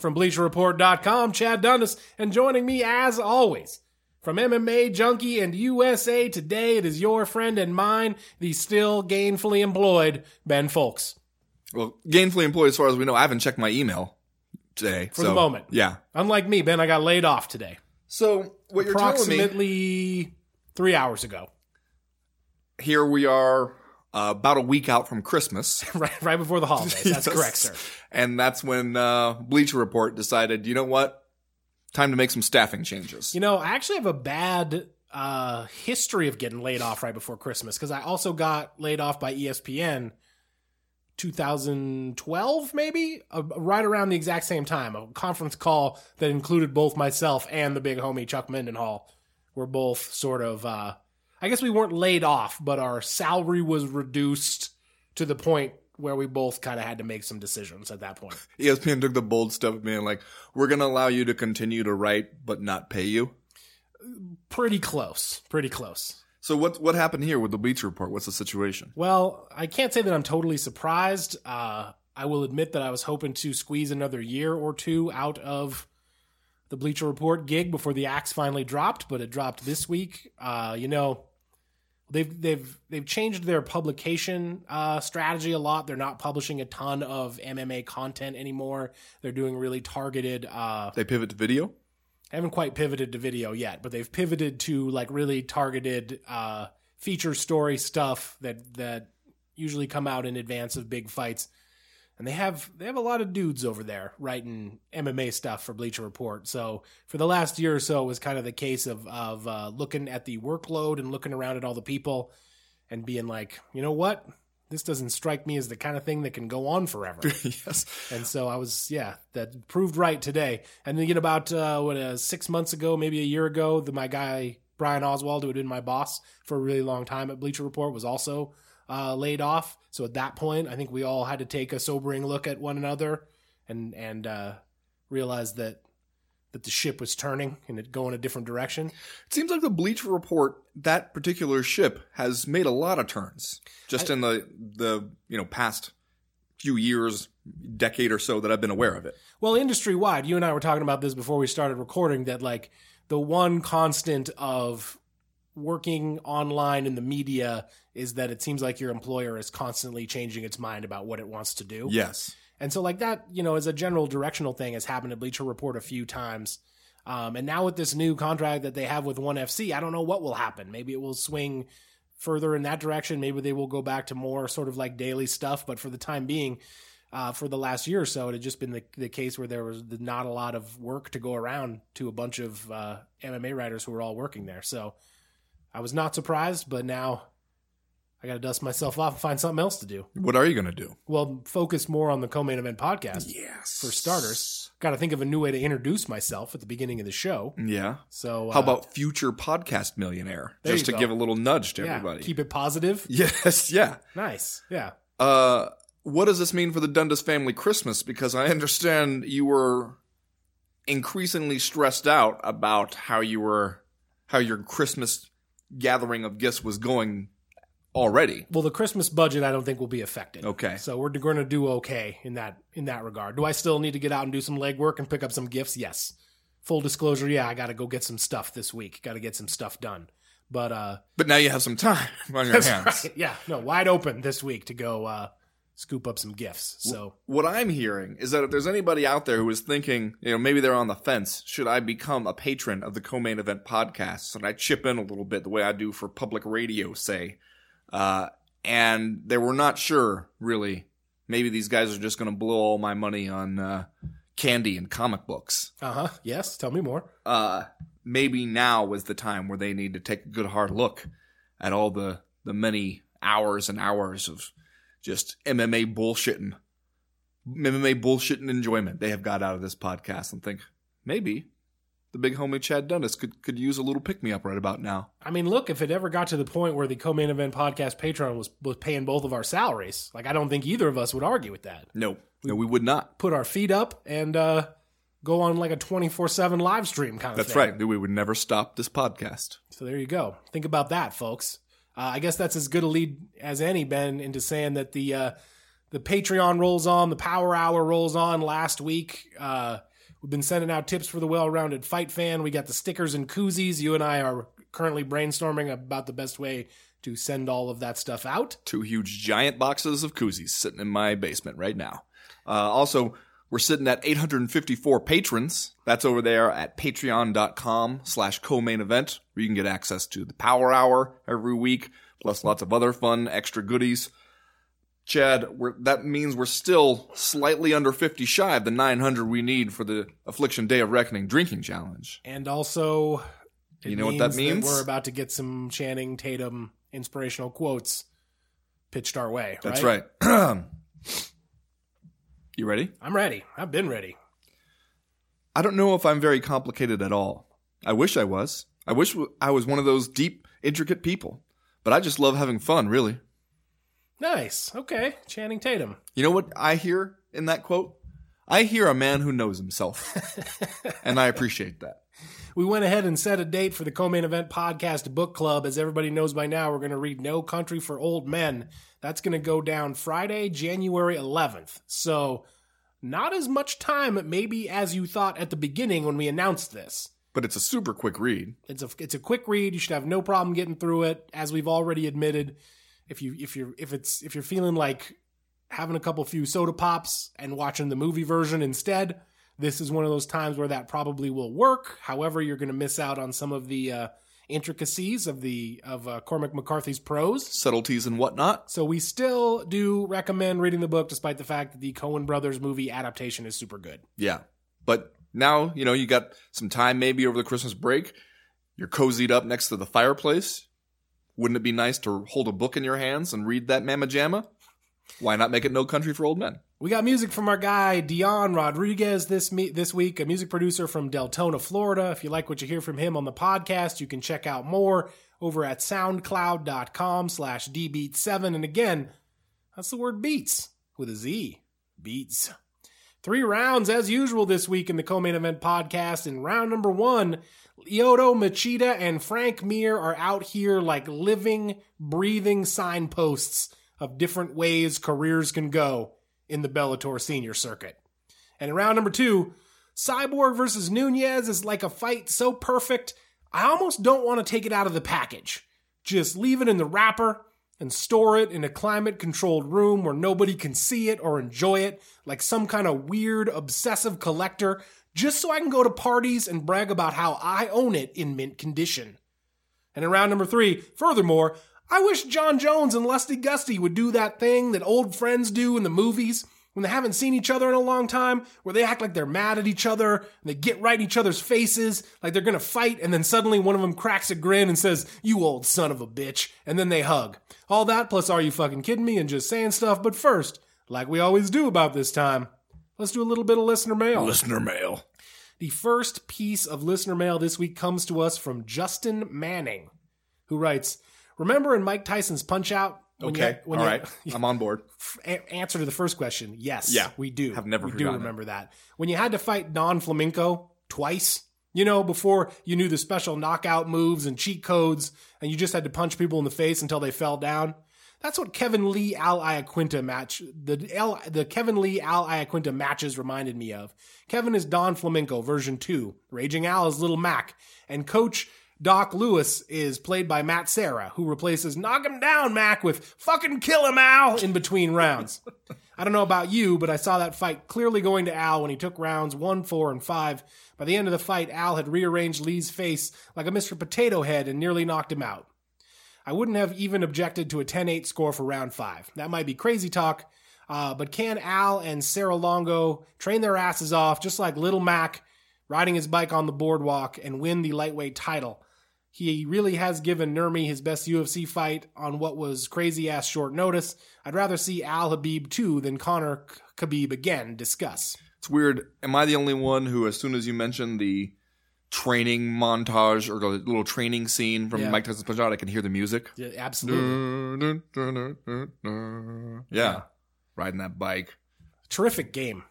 from BleacherReport.com, Chad Dundas, and joining me as always from MMA Junkie and USA Today, it is your friend and mine, the still gainfully employed Ben Fowlkes. Well, gainfully employed as far as we know. I haven't checked my email today. For the moment. Yeah. Unlike me, Ben, I got laid off today. So what you're telling me Approximately three hours ago. here we are uh, about a week out from Christmas. right, right before the holidays. That's Yes. correct, sir. And that's when uh, Bleacher Report decided, you know what? Time to make some staffing changes. You know, I actually have a bad uh, history of getting laid off right before Christmas because I also got laid off by ESPN 2012, maybe uh, right around the exact same time. A conference call that included both myself and the big homie Chuck Mindenhall were both sort of. Uh, I guess we weren't laid off, but our salary was reduced to the point where we both kind of had to make some decisions at that point. ESPN took the bold step of being like, we're going to allow you to continue to write, but not pay you. Pretty close. Pretty close. So what what happened here with the Bleacher Report? What's the situation? Well, I can't say that I'm totally surprised. Uh, I will admit that I was hoping to squeeze another year or two out of the Bleacher Report gig before the axe finally dropped, but it dropped this week. Uh, you know, they've they've they've changed their publication uh, strategy a lot. They're not publishing a ton of MMA content anymore. They're doing really targeted. Uh, They pivot to video? I haven't quite pivoted to video yet, but they've pivoted to like really targeted uh, feature story stuff that that usually come out in advance of big fights. And they have they have a lot of dudes over there writing MMA stuff for Bleacher Report. So for the last year or so, it was kind of the case of of uh, looking at the workload and looking around at all the people and being like, you know what, this doesn't strike me as the kind of thing that can go on forever. yes. And so I was, yeah, that proved right today. And then, you know, about uh, what uh, six months ago, maybe a year ago, the, my guy Brian Oswald, who had been my boss for a really long time at Bleacher Report, was also uh, laid off. So at that point, I think we all had to take a sobering look at one another and and uh, realize that that the ship was turning and it going a different direction. It seems like the Bleacher Report, that particular ship, has made a lot of turns just in the the you know past few years, decade or so that I've been aware of it. Well, industry wide, you and I were talking about this before we started recording that like the one constant of working online in the media is that it seems like your employer is constantly changing its mind about what it wants to do. Yes. And so, like that, you know, as a general directional thing, has happened to Bleacher Report a few times. Um, and now with this new contract that they have with One FC, I don't know what will happen. Maybe it will swing further in that direction. Maybe they will go back to more sort of like daily stuff. But for the time being, uh, for the last year or so, it had just been the, the case where there was not a lot of work to go around to a bunch of uh, MMA writers who were all working there. So I was not surprised, but now I got to dust myself off and find something else to do. What are you going to do? Well, focus more on the co-main event podcast Yes. for starters. Got to think of a new way to introduce myself at the beginning of the show. Yeah. So uh, How about future podcast millionaire? Just to go. give a little nudge to yeah, everybody. keep it positive? yes. Yeah. Nice. Yeah. Uh, what does this mean for the Dundas family Christmas? Because I understand you were increasingly stressed out about how you were, how your Christmas gathering of gifts was going already. Well, the Christmas budget I don't think will be affected. Okay. So we're going to do okay in that in that regard. Do I still need to get out and do some legwork and pick up some gifts? Yes. Full disclosure, yeah, I got to go get some stuff this week. Got to get some stuff done. But uh But now you have some time on your hands. right. Yeah, no, wide open this week to go uh scoop up some gifts. So What I'm hearing is that if there's anybody out there who is thinking, you know, maybe they're on the fence, should I become a patron of the co-main event podcast and I chip in a little bit the way I do for public radio, say, uh, and they were not sure really. Maybe these guys are just going to blow all my money on uh, candy and comic books. uh-huh. Yes, tell me more. Uh, maybe now was the time where they need to take a good hard look at all the the many hours and hours of just MMA bullshitting, MMA bullshitting enjoyment they have got out of this podcast, and think maybe, the big homie Chad Dundas could could use a little pick me up right about now. I mean, look, if it ever got to the point where the co-main event podcast Patreon was was paying both of our salaries, like I don't think either of us would argue with that. No, no, we would not. Put our feet up and uh, go on like a twenty four seven live stream kind of That's thing. right. We would never stop this podcast. So there you go. Think about that, folks. Uh, I guess that's as good a lead as any, Ben, into saying that the uh, the Patreon rolls on, the Power Hour rolls on. Last week, uh, we've been sending out tips for the well-rounded fight fan. We got the stickers and koozies. You and I are currently brainstorming about the best way to send all of that stuff out. Two huge giant boxes of koozies sitting in my basement right now. Uh, also, we're sitting at 854 patrons. That's over there at patreon.com slash co-main event, where you can get access to the power hour every week, plus lots of other fun extra goodies. Chad, we're, that means we're still slightly under 50 shy of the 900 we need for the Affliction Day of Reckoning drinking challenge. And also, You know what that means? we're about to get some Channing Tatum inspirational quotes pitched our way. That's right. you ready? I'm ready. I've been ready. I don't know if I'm very complicated at all. I wish I was. I wish I was one of those deep, intricate people. But I just love having fun, really. Nice. Okay. Channing Tatum. You know what I hear in that quote? I hear a man who knows himself. and I appreciate that. We went ahead and set a date for the co-main event podcast book club. As everybody knows by now, we're going to read No Country for Old Men. That's going to go down Friday, January 11th. So, not as much time maybe as you thought at the beginning when we announced this. But it's a super quick read. It's a it's a quick read. You should have no problem getting through it. As we've already admitted, if you if you're if it's if you're feeling like having a couple few soda pops and watching the movie version instead, this is one of those times where that probably will work. However, you're going to miss out on some of the uh, intricacies of the of uh, Cormac McCarthy's prose. Subtleties and whatnot. So we still do recommend reading the book, despite the fact that the Coen Brothers movie adaptation is super good. Yeah. But now, you know, you got some time maybe over the Christmas break. You're cozied up next to the fireplace. Wouldn't it be nice to hold a book in your hands and read that Mamma Jamma? Why not make it No Country for Old Men? We got music from our guy Dion Rodriguez this me- this week, a music producer from Deltona, Florida. If you like what you hear from him on the podcast, you can check out more over at soundcloud.com slash dbeatz. And again, that's the word beats with a Z. Beats. Three rounds as usual this week in the co-main event podcast. In round number one, Lyoto Machida and Frank Mir are out here like living, breathing signposts of different ways careers can go in the Bellator senior circuit. And in round number two, Cyborg versus Nunes is like a fight so perfect, I almost don't want to take it out of the package. Just leave it in the wrapper and store it in a climate controlled room where nobody can see it or enjoy it, like some kind of weird obsessive collector, just so I can go to parties and brag about how I own it in mint condition. And in round number three, furthermore, I wish Jon Jones and Lusty Gusty would do that thing that old friends do in the movies when they haven't seen each other in a long time, where they act like they're mad at each other and they get right in each other's faces, like they're gonna fight, and then suddenly one of them cracks a grin and says, You old son of a bitch, and then they hug. All that plus Are You Fucking Kidding Me and just saying stuff, but first, like we always do about this time, let's do a little bit of listener mail. Listener mail. The first piece of listener mail this week comes to us from Justin Manning, who writes, Remember in Mike Tyson's Punch Out? you Okay. when All you right. had- I'm on board. answer to the first question, yes. Yeah. we do. Have never we do forgotten it. remember that. When you had to fight Don Flamenco twice, you know, before you knew the special knockout moves and cheat codes, and you just had to punch people in the face until they fell down. That's what Kevin Lee Al Iaquinta match the L, the Kevin Lee Al Iaquinta matches reminded me of. Kevin is Don Flamenco version 2, Raging Al is Little Mac, and coach Doc Louis is played by Matt Serra, who replaces Knock him down, Mac, with fucking kill him, Al, in between rounds. I don't know about you, but I saw that fight clearly going to Al when he took rounds one, four, and five. By the end of the fight, Al had rearranged Lee's face like a Mr. Potato Head and nearly knocked him out. I wouldn't have even objected to a 10 8 score for round five. That might be crazy talk, uh, but can Al and Serra-Longo train their asses off just like Little Mac riding his bike on the boardwalk and win the lightweight title? He really has given Nurmi his best UFC fight on what was crazy ass short notice. I'd rather see Al Habib 2 than Conor Khabib again. Discuss. It's weird. Am I the only one who, as soon as you mentioned the training montage or the little training scene from Yeah. Mike Tyson's Punch Out, I can hear the music. Yeah, absolutely. Yeah, riding that bike. Terrific game,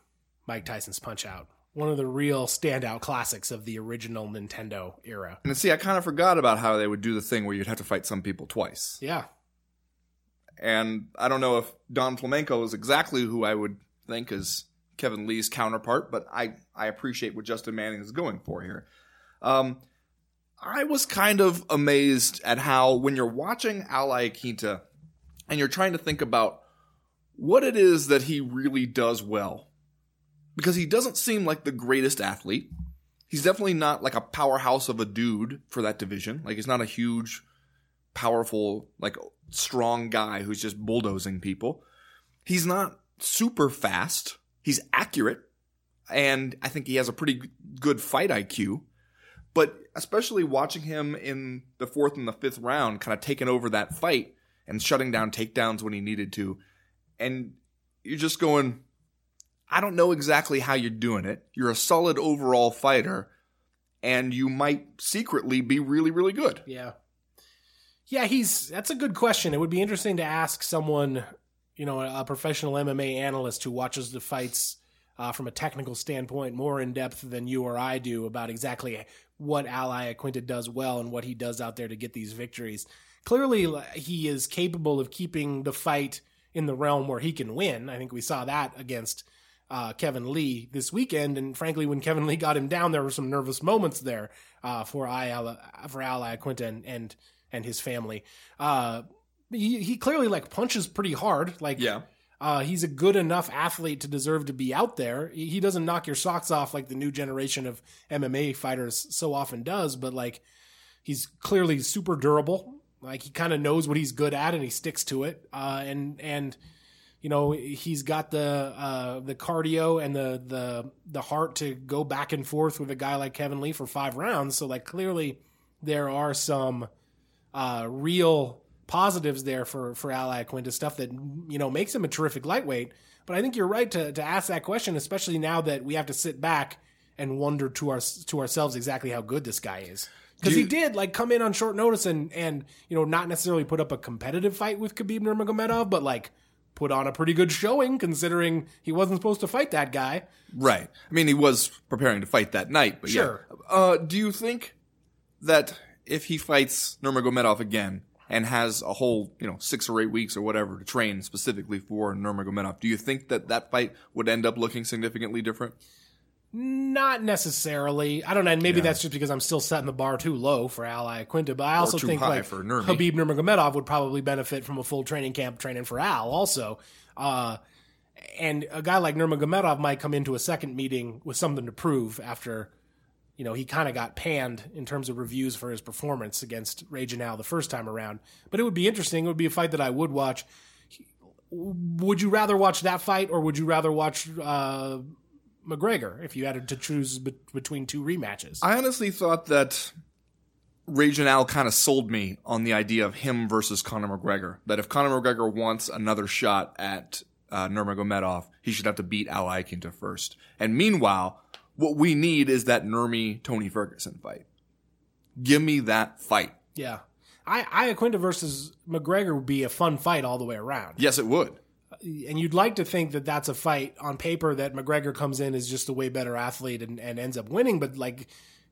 Mike Tyson's Punch Out. One of the real standout classics of the original Nintendo era. And see, I kind of forgot about how they would do the thing where you'd have to fight some people twice. Yeah. And I don't know if Don Flamenco is exactly who I would think is Kevin Lee's counterpart, but I, I appreciate what Justin Manning is going for here. Um, I was kind of amazed at how when you're watching Al Iaquinta and you're trying to think about what it is that he really does well, because he doesn't seem like the greatest athlete. He's definitely not like a powerhouse of a dude for that division. Like he's not a huge, powerful, like strong guy who's just bulldozing people. He's not super fast. He's accurate. And I think he has a pretty good fight IQ. But especially watching him in the fourth and the fifth round, kind of taking over that fight and shutting down takedowns when he needed to. And you're just going, I don't know exactly how you're doing it. You're a solid overall fighter, and you might secretly be really, really good. Yeah. Yeah, he's that's a good question. It would be interesting to ask someone, you know, a professional MMA analyst who watches the fights uh, from a technical standpoint more in depth than you or I do about exactly what Al Iaquinta does well and what he does out there to get these victories. Clearly, he is capable of keeping the fight in the realm where he can win. I think we saw that against uh, Kevin Lee this weekend, and frankly, when Kevin Lee got him down, there were some nervous moments there uh, for Al for Al Iaquinta and and, and his family. Uh, he, he clearly like punches pretty hard. Like Yeah. uh, he's a good enough athlete to deserve to be out there. He he doesn't knock your socks off like the new generation of MMA fighters so often does, but like he's clearly super durable. Like he kind of knows what he's good at and he sticks to it. Uh, and and you know he's got the uh, the cardio and the the the heart to go back and forth with a guy like Kevin Lee for five rounds. So like clearly there are some uh, real positives there for for Al Iaquinta, stuff that you know makes him a terrific lightweight. But I think you're right to to ask that question, especially now that we have to sit back and wonder to our to ourselves exactly how good this guy is. Because he did like come in on short notice and and you know not necessarily put up a competitive fight with Khabib Nurmagomedov, but like put on a pretty good showing considering he wasn't supposed to fight that guy. Right. I mean, he was preparing to fight that night, but Sure. yeah. Uh, do you think that if he fights Nurmagomedov again and has a whole, you know, six or eight weeks or whatever to train specifically for Nurmagomedov, do you think that that fight would end up looking significantly different? Not necessarily. I don't know. and Maybe Yeah. that's just because I'm still setting the bar too low for Al Iaquinta. But I also think like for Nurmi. Khabib Nurmagomedov would probably benefit from a full training camp training for Al also. Uh, and a guy like Nurmagomedov might come into a second meeting with something to prove after, you know, he kind of got panned in terms of reviews for his performance against Raging Al the first time around. But it would be interesting. It would be a fight that I would watch. Would you rather watch that fight or would you rather watch uh, McGregor if you had to choose be- between two rematches? I honestly thought that Raging Al kind of sold me on the idea of him versus Conor McGregor. That if Conor McGregor wants another shot at uh, Nurmagomedov, he should have to beat Al Iaquinta first. And meanwhile, what we need is that Nurmi Tony Ferguson fight. Give me that fight. yeah. I, Iaquinta versus McGregor would be a fun fight all the way around. Yes, it would. And you'd like to think that that's a fight on paper that McGregor comes in as just a way better athlete and, and ends up winning, but like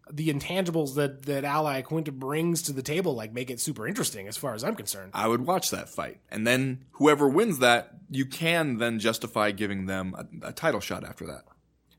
the intangibles that that Al Iaquinta brings to the table like make it super interesting as far as I'm concerned. I would watch that fight. And then whoever wins that, you can then justify giving them a, a title shot after that.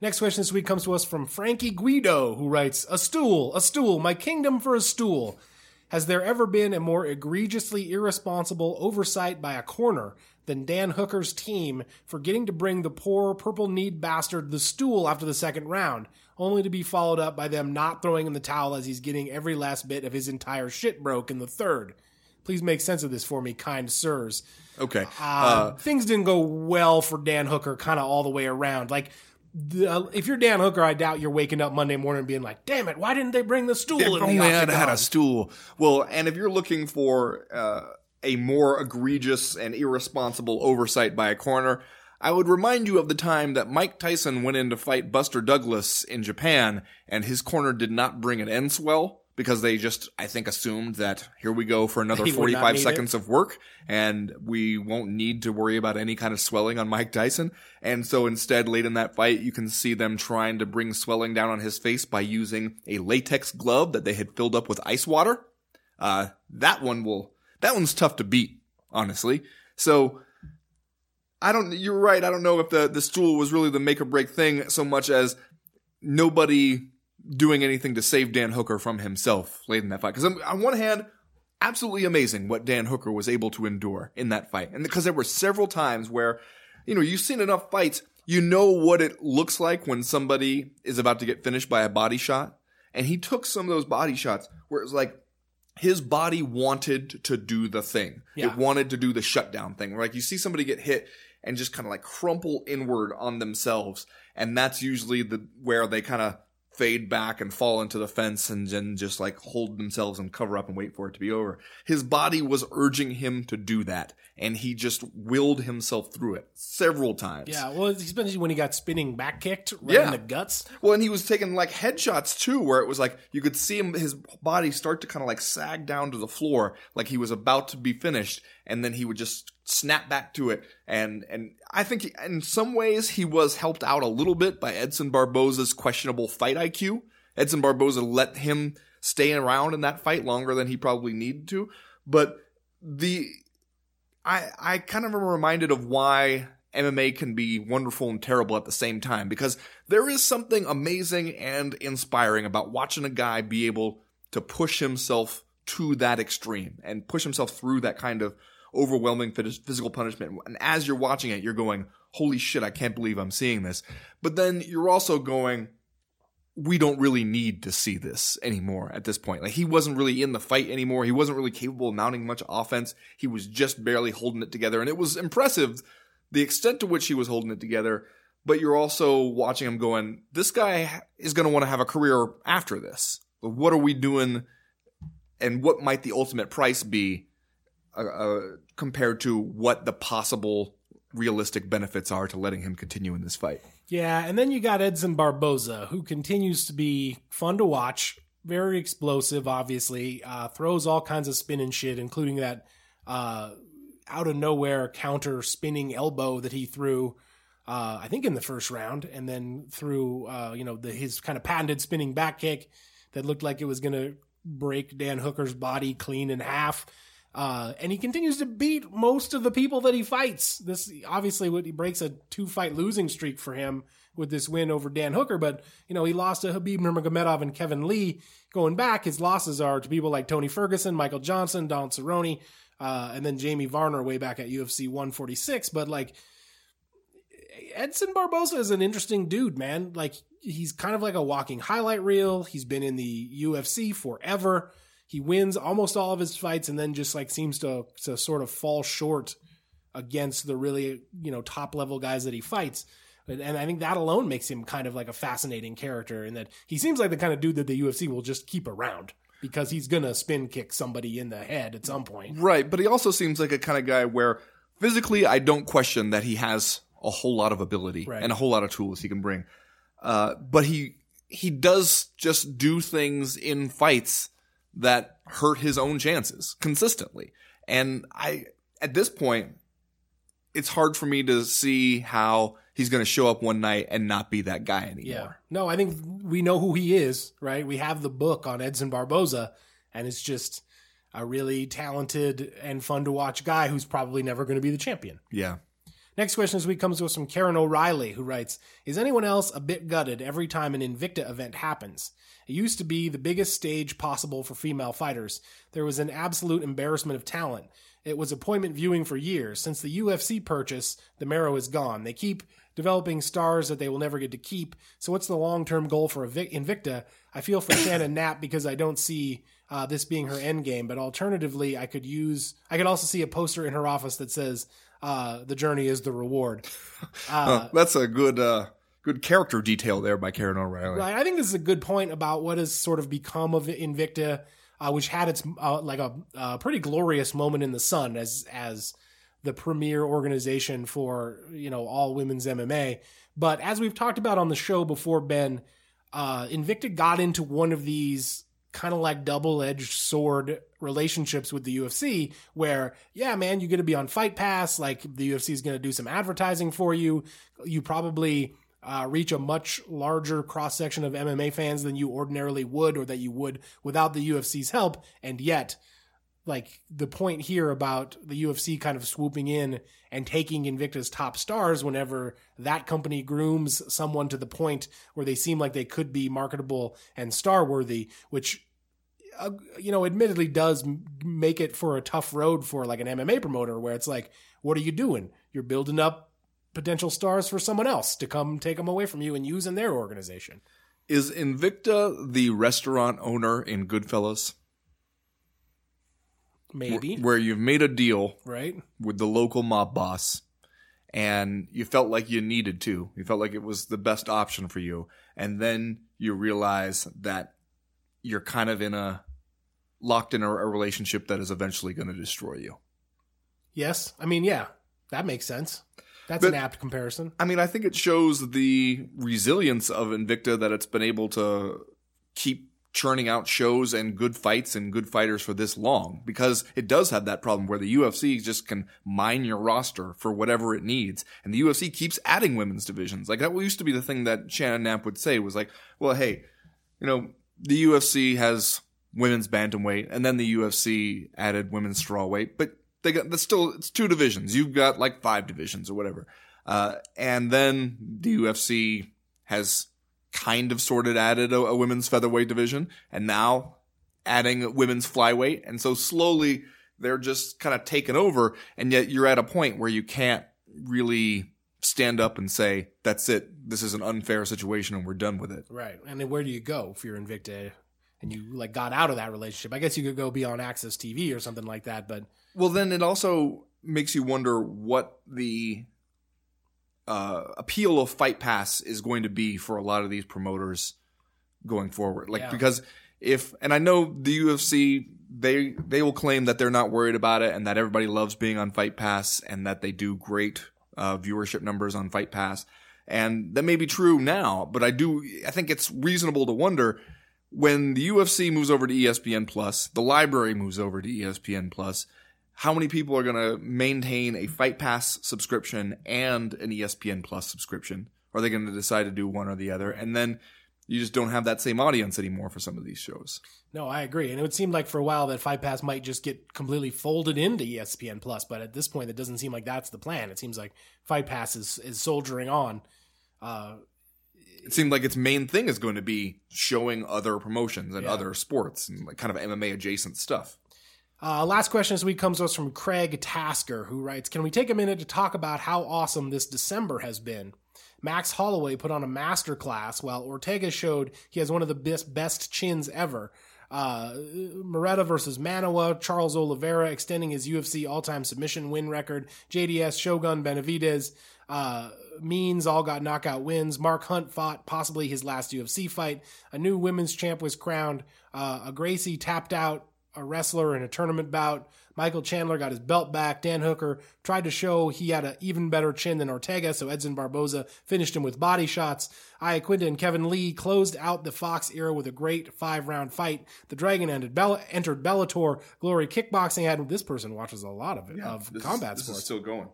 Next question this week comes to us from Frankie Guido, who writes, A stool, a stool, my kingdom for a stool. Has there ever been a more egregiously irresponsible oversight by a corner than Dan Hooker's team for getting to bring the poor purple kneed bastard the stool after the second round, only to be followed up by them not throwing in the towel as he's getting every last bit of his entire shit broke in the third? Please make sense of this for me, kind sirs. Okay. Uh, things didn't go well for Dan Hooker kind of all the way around. Like, the, uh, if you're Dan Hooker, I doubt you're waking up Monday morning being like, damn it, why didn't they bring the stool If in the only I'd octagon?" had a stool. Well, and if you're looking for uh, a more egregious and irresponsible oversight by a corner, I would remind you of the time that Mike Tyson went in to fight Buster Douglas in Japan, and his corner did not bring an enswell because they just, I think, assumed that here we go for another He would not 45 need seconds of work, and we won't need to worry about any kind of swelling on Mike Tyson. And so instead, late in that fight, you can see them trying to bring swelling down on his face by using a latex glove that they had filled up with ice water. Uh, that one will, that one's tough to beat, honestly. So, I don't, you're right. I don't know if the, the stool was really the make or break thing so much as nobody doing anything to save Dan Hooker from himself late in that fight. Because on one hand, absolutely amazing what Dan Hooker was able to endure in that fight. And because there were several times where, you know, you've seen enough fights, you know what it looks like when somebody is about to get finished by a body shot. And he took some of those body shots where it was like, his body wanted to do the thing. Yeah. It wanted to do the shutdown thing. Where like you see somebody get hit and just kind of like crumple inward on themselves, and that's usually the where they kind of fade back and fall into the fence and then just like hold themselves and cover up and wait for it to be over. His body was urging him to do that, and he just willed himself through it several times. Yeah, well, especially when he got spinning back kicked right Yeah. in the guts. Well, and he was taking like headshots too, where it was like you could see him, his body start to kind of like sag down to the floor, like he was about to be finished, and then he would just snap back to it. And and I think in some ways he was helped out a little bit by Edson Barboza's questionable fight IQ. Edson Barboza let him stay around in that fight longer than he probably needed to, but the I I kind of am reminded of why MMA can be wonderful and terrible at the same time because there is something amazing and inspiring about watching a guy be able to push himself to that extreme and push himself through that kind of overwhelming physical punishment. And as you're watching it, you're going, "Holy shit, I can't believe I'm seeing this." But then you're also going, we don't really need to see this anymore at this point. Like he wasn't really in the fight anymore. He wasn't really capable of mounting much offense. He was just barely holding it together. And it was impressive the extent to which he was holding it together. But you're also watching him going, this guy is going to want to have a career after this. What are we doing? And what might the ultimate price be uh, uh, compared to what the possible realistic benefits are to letting him continue in this fight? Yeah, and then you got Edson Barboza, who continues to be fun to watch, very explosive, obviously, uh, throws all kinds of spin and shit, including that uh, out of nowhere counter spinning elbow that he threw, uh, I think in the first round, and then threw, uh, you know, the, his kind of patented spinning back kick that looked like it was going to break Dan Hooker's body clean in half. Uh, and he continues to beat most of the people that he fights. This obviously he breaks a two fight losing streak for him with this win over Dan Hooker, but you know he lost to Khabib Nurmagomedov and Kevin Lee. Going back, his losses are to people like Tony Ferguson, Michael Johnson, Don Cerrone, uh, and then Jamie Varner way back at UFC 146. But like Edson Barboza is an interesting dude, man. Like he's kind of like a walking highlight reel. He's been in the UFC forever. He wins almost all of his fights and then just like seems to to sort of fall short against the really, you know, top level guys that he fights. And, and I think that alone makes him kind of like a fascinating character in that he seems like the kind of dude that the UFC will just keep around because he's going to spin kick somebody in the head at some point. Right, but he also seems like a kind of guy where physically I don't question that he has a whole lot of ability Right. and a whole lot of tools he can bring. Uh, but he he does just do things in fights that hurt his own chances consistently. And I at this point it's hard for me to see how he's going to show up one night and not be that guy anymore. Yeah. No, I think we know who he is, right? We have the book on Edson Barboza, and it's just a really talented and fun to watch guy who's probably never going to be the champion. Yeah. Next question this week comes to us from Karen O'Reilly, who writes Is anyone else a bit gutted every time an Invicta event happens? It used to be the biggest stage possible for female fighters. There was an absolute embarrassment of talent. It was appointment viewing for years. Since the UFC purchase, the marrow is gone. They keep developing stars that they will never get to keep. So, what's the long term goal for Invicta? I feel for Shannon Knapp because I don't see uh, this being her end game. But alternatively, I could use, I could also see a poster in her office that says, uh, "The journey is the reward." Uh, that's a good uh good character detail there by Karen O'Reilly. Right. I think this is a good point about what has sort of become of Invicta, uh, which had its uh, like a uh, pretty glorious moment in the sun as as the premier organization for you know all women's MMA. But as we've talked about on the show before, Ben, uh, Invicta got into one of these kind of like double edged sword relationships with the UFC where, yeah, man, you get to be on Fight Pass. Like the UFC is going to do some advertising for you. You probably uh, reach a much larger cross section of MMA fans than you ordinarily would or that you would without the UFC's help. And yet, like the point here about the UFC kind of swooping in and taking Invicta's top stars whenever that company grooms someone to the point where they seem like they could be marketable and star worthy, which uh, you know, admittedly does make it for a tough road for like an MMA promoter where it's like, what are you doing? You're building up potential stars for someone else to come take them away from you and use in their organization. Is Invicta the restaurant owner in Goodfellas? Maybe. Where you've made a deal right with the local mob boss and you felt like you needed to. You felt like it was the best option for you. And then you realize that you're kind of in a locked in a, a relationship that is eventually going to destroy you. Yes. I mean, yeah, that makes sense. That's But- an apt comparison. I mean, I think it shows the resilience of Invicta that it's been able to keep churning out shows and good fights and good fighters for this long because it does have that problem where the UFC just can mine your roster for whatever it needs and the UFC keeps adding women's divisions. Like that used to be the thing that Shannon Knapp would say was like, well, hey, you know, the UFC has women's bantamweight and then the UFC added women's strawweight, but they got that's still it's two divisions. You've got like five divisions or whatever. Uh, and then the UFC has kind of sorted added a, a women's featherweight division and now adding women's flyweight. And so slowly they're just kind of taken over. And yet you're at a point where you can't really stand up and say, that's it. This is an unfair situation and we're done with it. Right. And then where do you go if you're Invicta and you like got out of that relationship? I guess you could go be on AXS TV or something like that, but Well, then it also makes you wonder what the uh, appeal of Fight Pass is going to be for a lot of these promoters going forward. Like Yeah. because if and I know the UFC they they will claim that they're not worried about it and that everybody loves being on Fight Pass and that they do great uh, viewership numbers on Fight Pass. And that may be true now, but I do I think it's reasonable to wonder when the UFC moves over to ESPN Plus, the library moves over to ESPN Plus, how many people are going to maintain a Fight Pass subscription and an ESPN Plus subscription? Are they going to decide to do one or the other? And then you just don't have that same audience anymore for some of these shows. no, I agree. And it would seem like for a while that Fight Pass might just get completely folded into ESPN Plus, but at this point it doesn't seem like that's the plan. It seems like Fight Pass is, is soldiering on. Uh, It seemed like its main thing is going to be showing other promotions and Yeah. other sports and like kind of MMA adjacent stuff. Uh, last question this week comes to us from Craig Tasker, who writes Can we take a minute to talk about how awesome this December has been? Max Holloway put on a master class while Ortega showed he has one of the best, best chins ever. Uh, Moretta versus Manoa, Charles Oliveira extending his UFC all time submission win record, JDS, Shogun, Benavidez, uh, Means all got knockout wins. Mark Hunt fought possibly his last UFC fight. A new women's champ was crowned. Uh, a Gracie tapped out a wrestler in a tournament bout. Michael Chandler got his belt back. Dan Hooker tried to show he had an even better chin than Ortega, so Edson Barboza finished him with body shots. Iaquinta and Kevin Lee closed out the Fox era with a great five round fight. The Dragon ended Bell- entered Bellator. Glory Kickboxing had this person watches a lot of it of This is- combat this sports. is still going.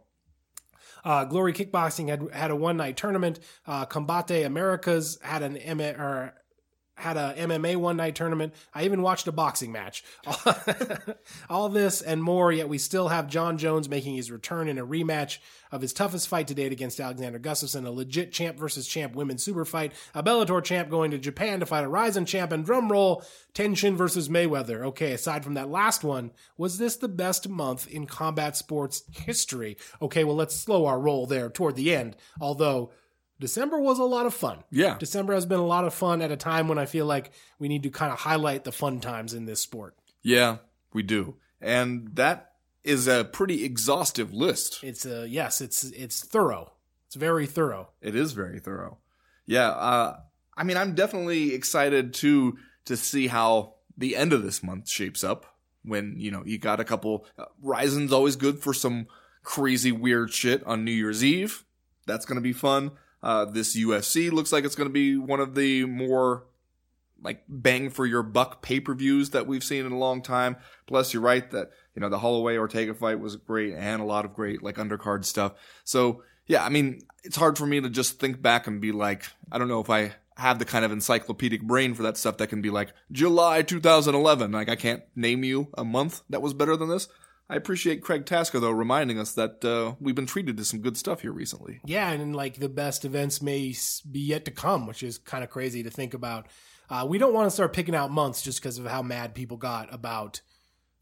Uh, Glory Kickboxing had had a one night tournament. Uh, Combate Americas had an M or had a MMA one night tournament. I even watched a boxing match. All this and more. Yet we still have Jon Jones making his return in a rematch of his toughest fight to date against Alexander Gustafsson, a legit champ versus champ women's super fight. A Bellator champ going to Japan to fight a Rizin champ. And drum roll, Tenshin versus Mayweather. Okay, aside from that last one, was this the best month in combat sports history? Okay, well let's slow our roll there toward the end. Although December was a lot of fun. Yeah. December has been a lot of fun at a time when I feel like we need to kind of highlight the fun times in this sport. Yeah, we do. And that is a pretty exhaustive list. It's a yes, it's it's thorough. It's very thorough. It is very thorough. Yeah, uh, I mean, I'm definitely excited to to see how the end of this month shapes up. When you know you got a couple, uh, Rizin's always good for some crazy weird shit on New Year's Eve. That's going to be fun. Uh, this UFC looks like it's going to be one of the more like bang for your buck pay per views that we've seen in a long time. Plus, you're right that you know the Holloway Ortega fight was great and a lot of great like undercard stuff. So yeah, I mean, it's hard for me to just think back and be like, I don't know if I have the kind of encyclopedic brain for that stuff that can be like July 2011. Like I can't name you a month that was better than this. I appreciate Craig Tasker though reminding us that uh, we've been treated to some good stuff here recently. Yeah, and like the best events may be yet to come, which is kind of crazy to think about. Uh, we don't want to start picking out months just because of how mad people got about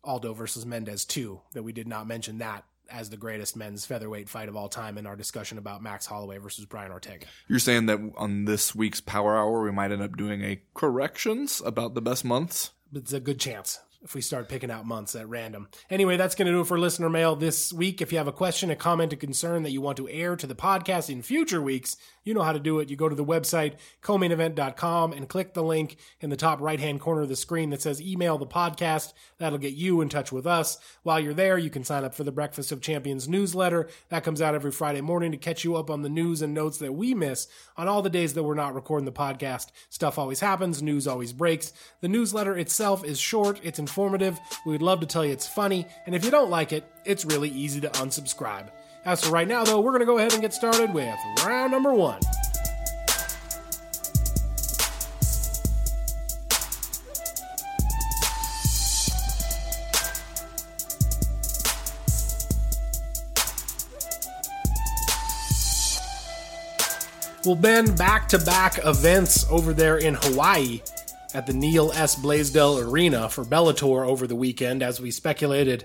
Aldo versus Mendes too. That we did not mention that as the greatest men's featherweight fight of all time in our discussion about Max Holloway versus Brian Ortega. You're saying that on this week's Power Hour, we might end up doing a corrections about the best months? It's a good chance if we start picking out months at random. Anyway, that's going to do it for listener mail this week. If you have a question, a comment, a concern that you want to air to the podcast in future weeks, you know how to do it. You go to the website, comainevent.com, and click the link in the top right hand corner of the screen that says email the podcast. That'll get you in touch with us. While you're there, you can sign up for the Breakfast of Champions newsletter. That comes out every Friday morning to catch you up on the news and notes that we miss on all the days that we're not recording the podcast. Stuff always happens, news always breaks. The newsletter itself is short, it's informative. We'd love to tell you it's funny, and if you don't like it, it's really easy to unsubscribe. As for right now, though, we're going to go ahead and get started with round number one. Well, Ben, back to back events over there in Hawaii at the Neil S. Blaisdell Arena for Bellator over the weekend, as we speculated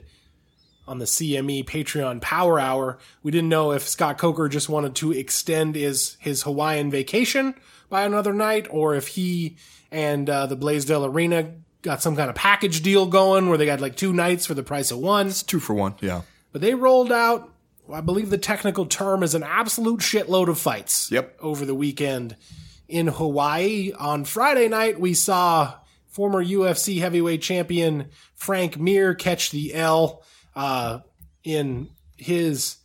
on the CME Patreon Power Hour. We didn't know if Scott Coker just wanted to extend his his Hawaiian vacation by another night, or if he and uh, the Blaisdell Arena got some kind of package deal going where they got like two nights for the price of one. It's two for one, yeah. But they rolled out, I believe the technical term is an absolute shitload of fights. Yep. Over the weekend in Hawaii. On Friday night, we saw former UFC heavyweight champion Frank Mir catch the L uh, in his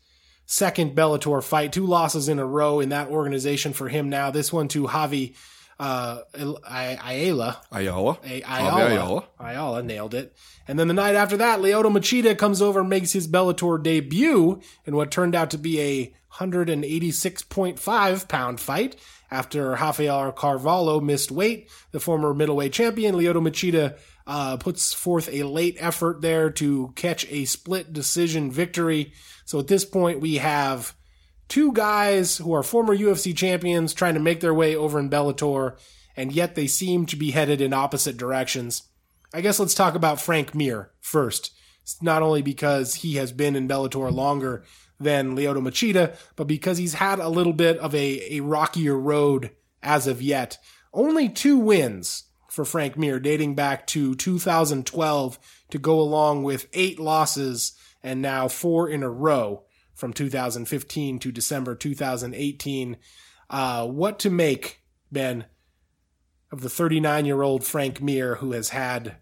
second Bellator fight. Two losses in a row in that organization for him now. This one to Javi uh, Ayala. Ayala. A- Ayala. Ayala. Ayala nailed it. And then the night after that, Lyoto Machida comes over and makes his Bellator debut in what turned out to be a 186.5 pound fight after Rafael Carvalho missed weight. The former middleweight champion, Lyoto Machida, uh, puts forth a late effort there to catch a split decision victory. So at this point, we have two guys who are former UFC champions trying to make their way over in Bellator, and yet they seem to be headed in opposite directions. I guess let's talk about Frank Mir first. Not only because he has been in Bellator longer than Lyoto Machida, but because he's had a little bit of a, a rockier road as of yet. Only two wins for Frank Mir dating back to 2012 to go along with eight losses and now four in a row from 2015 to December 2018. Uh, what to make, Ben, of the 39 year old Frank Mir who has had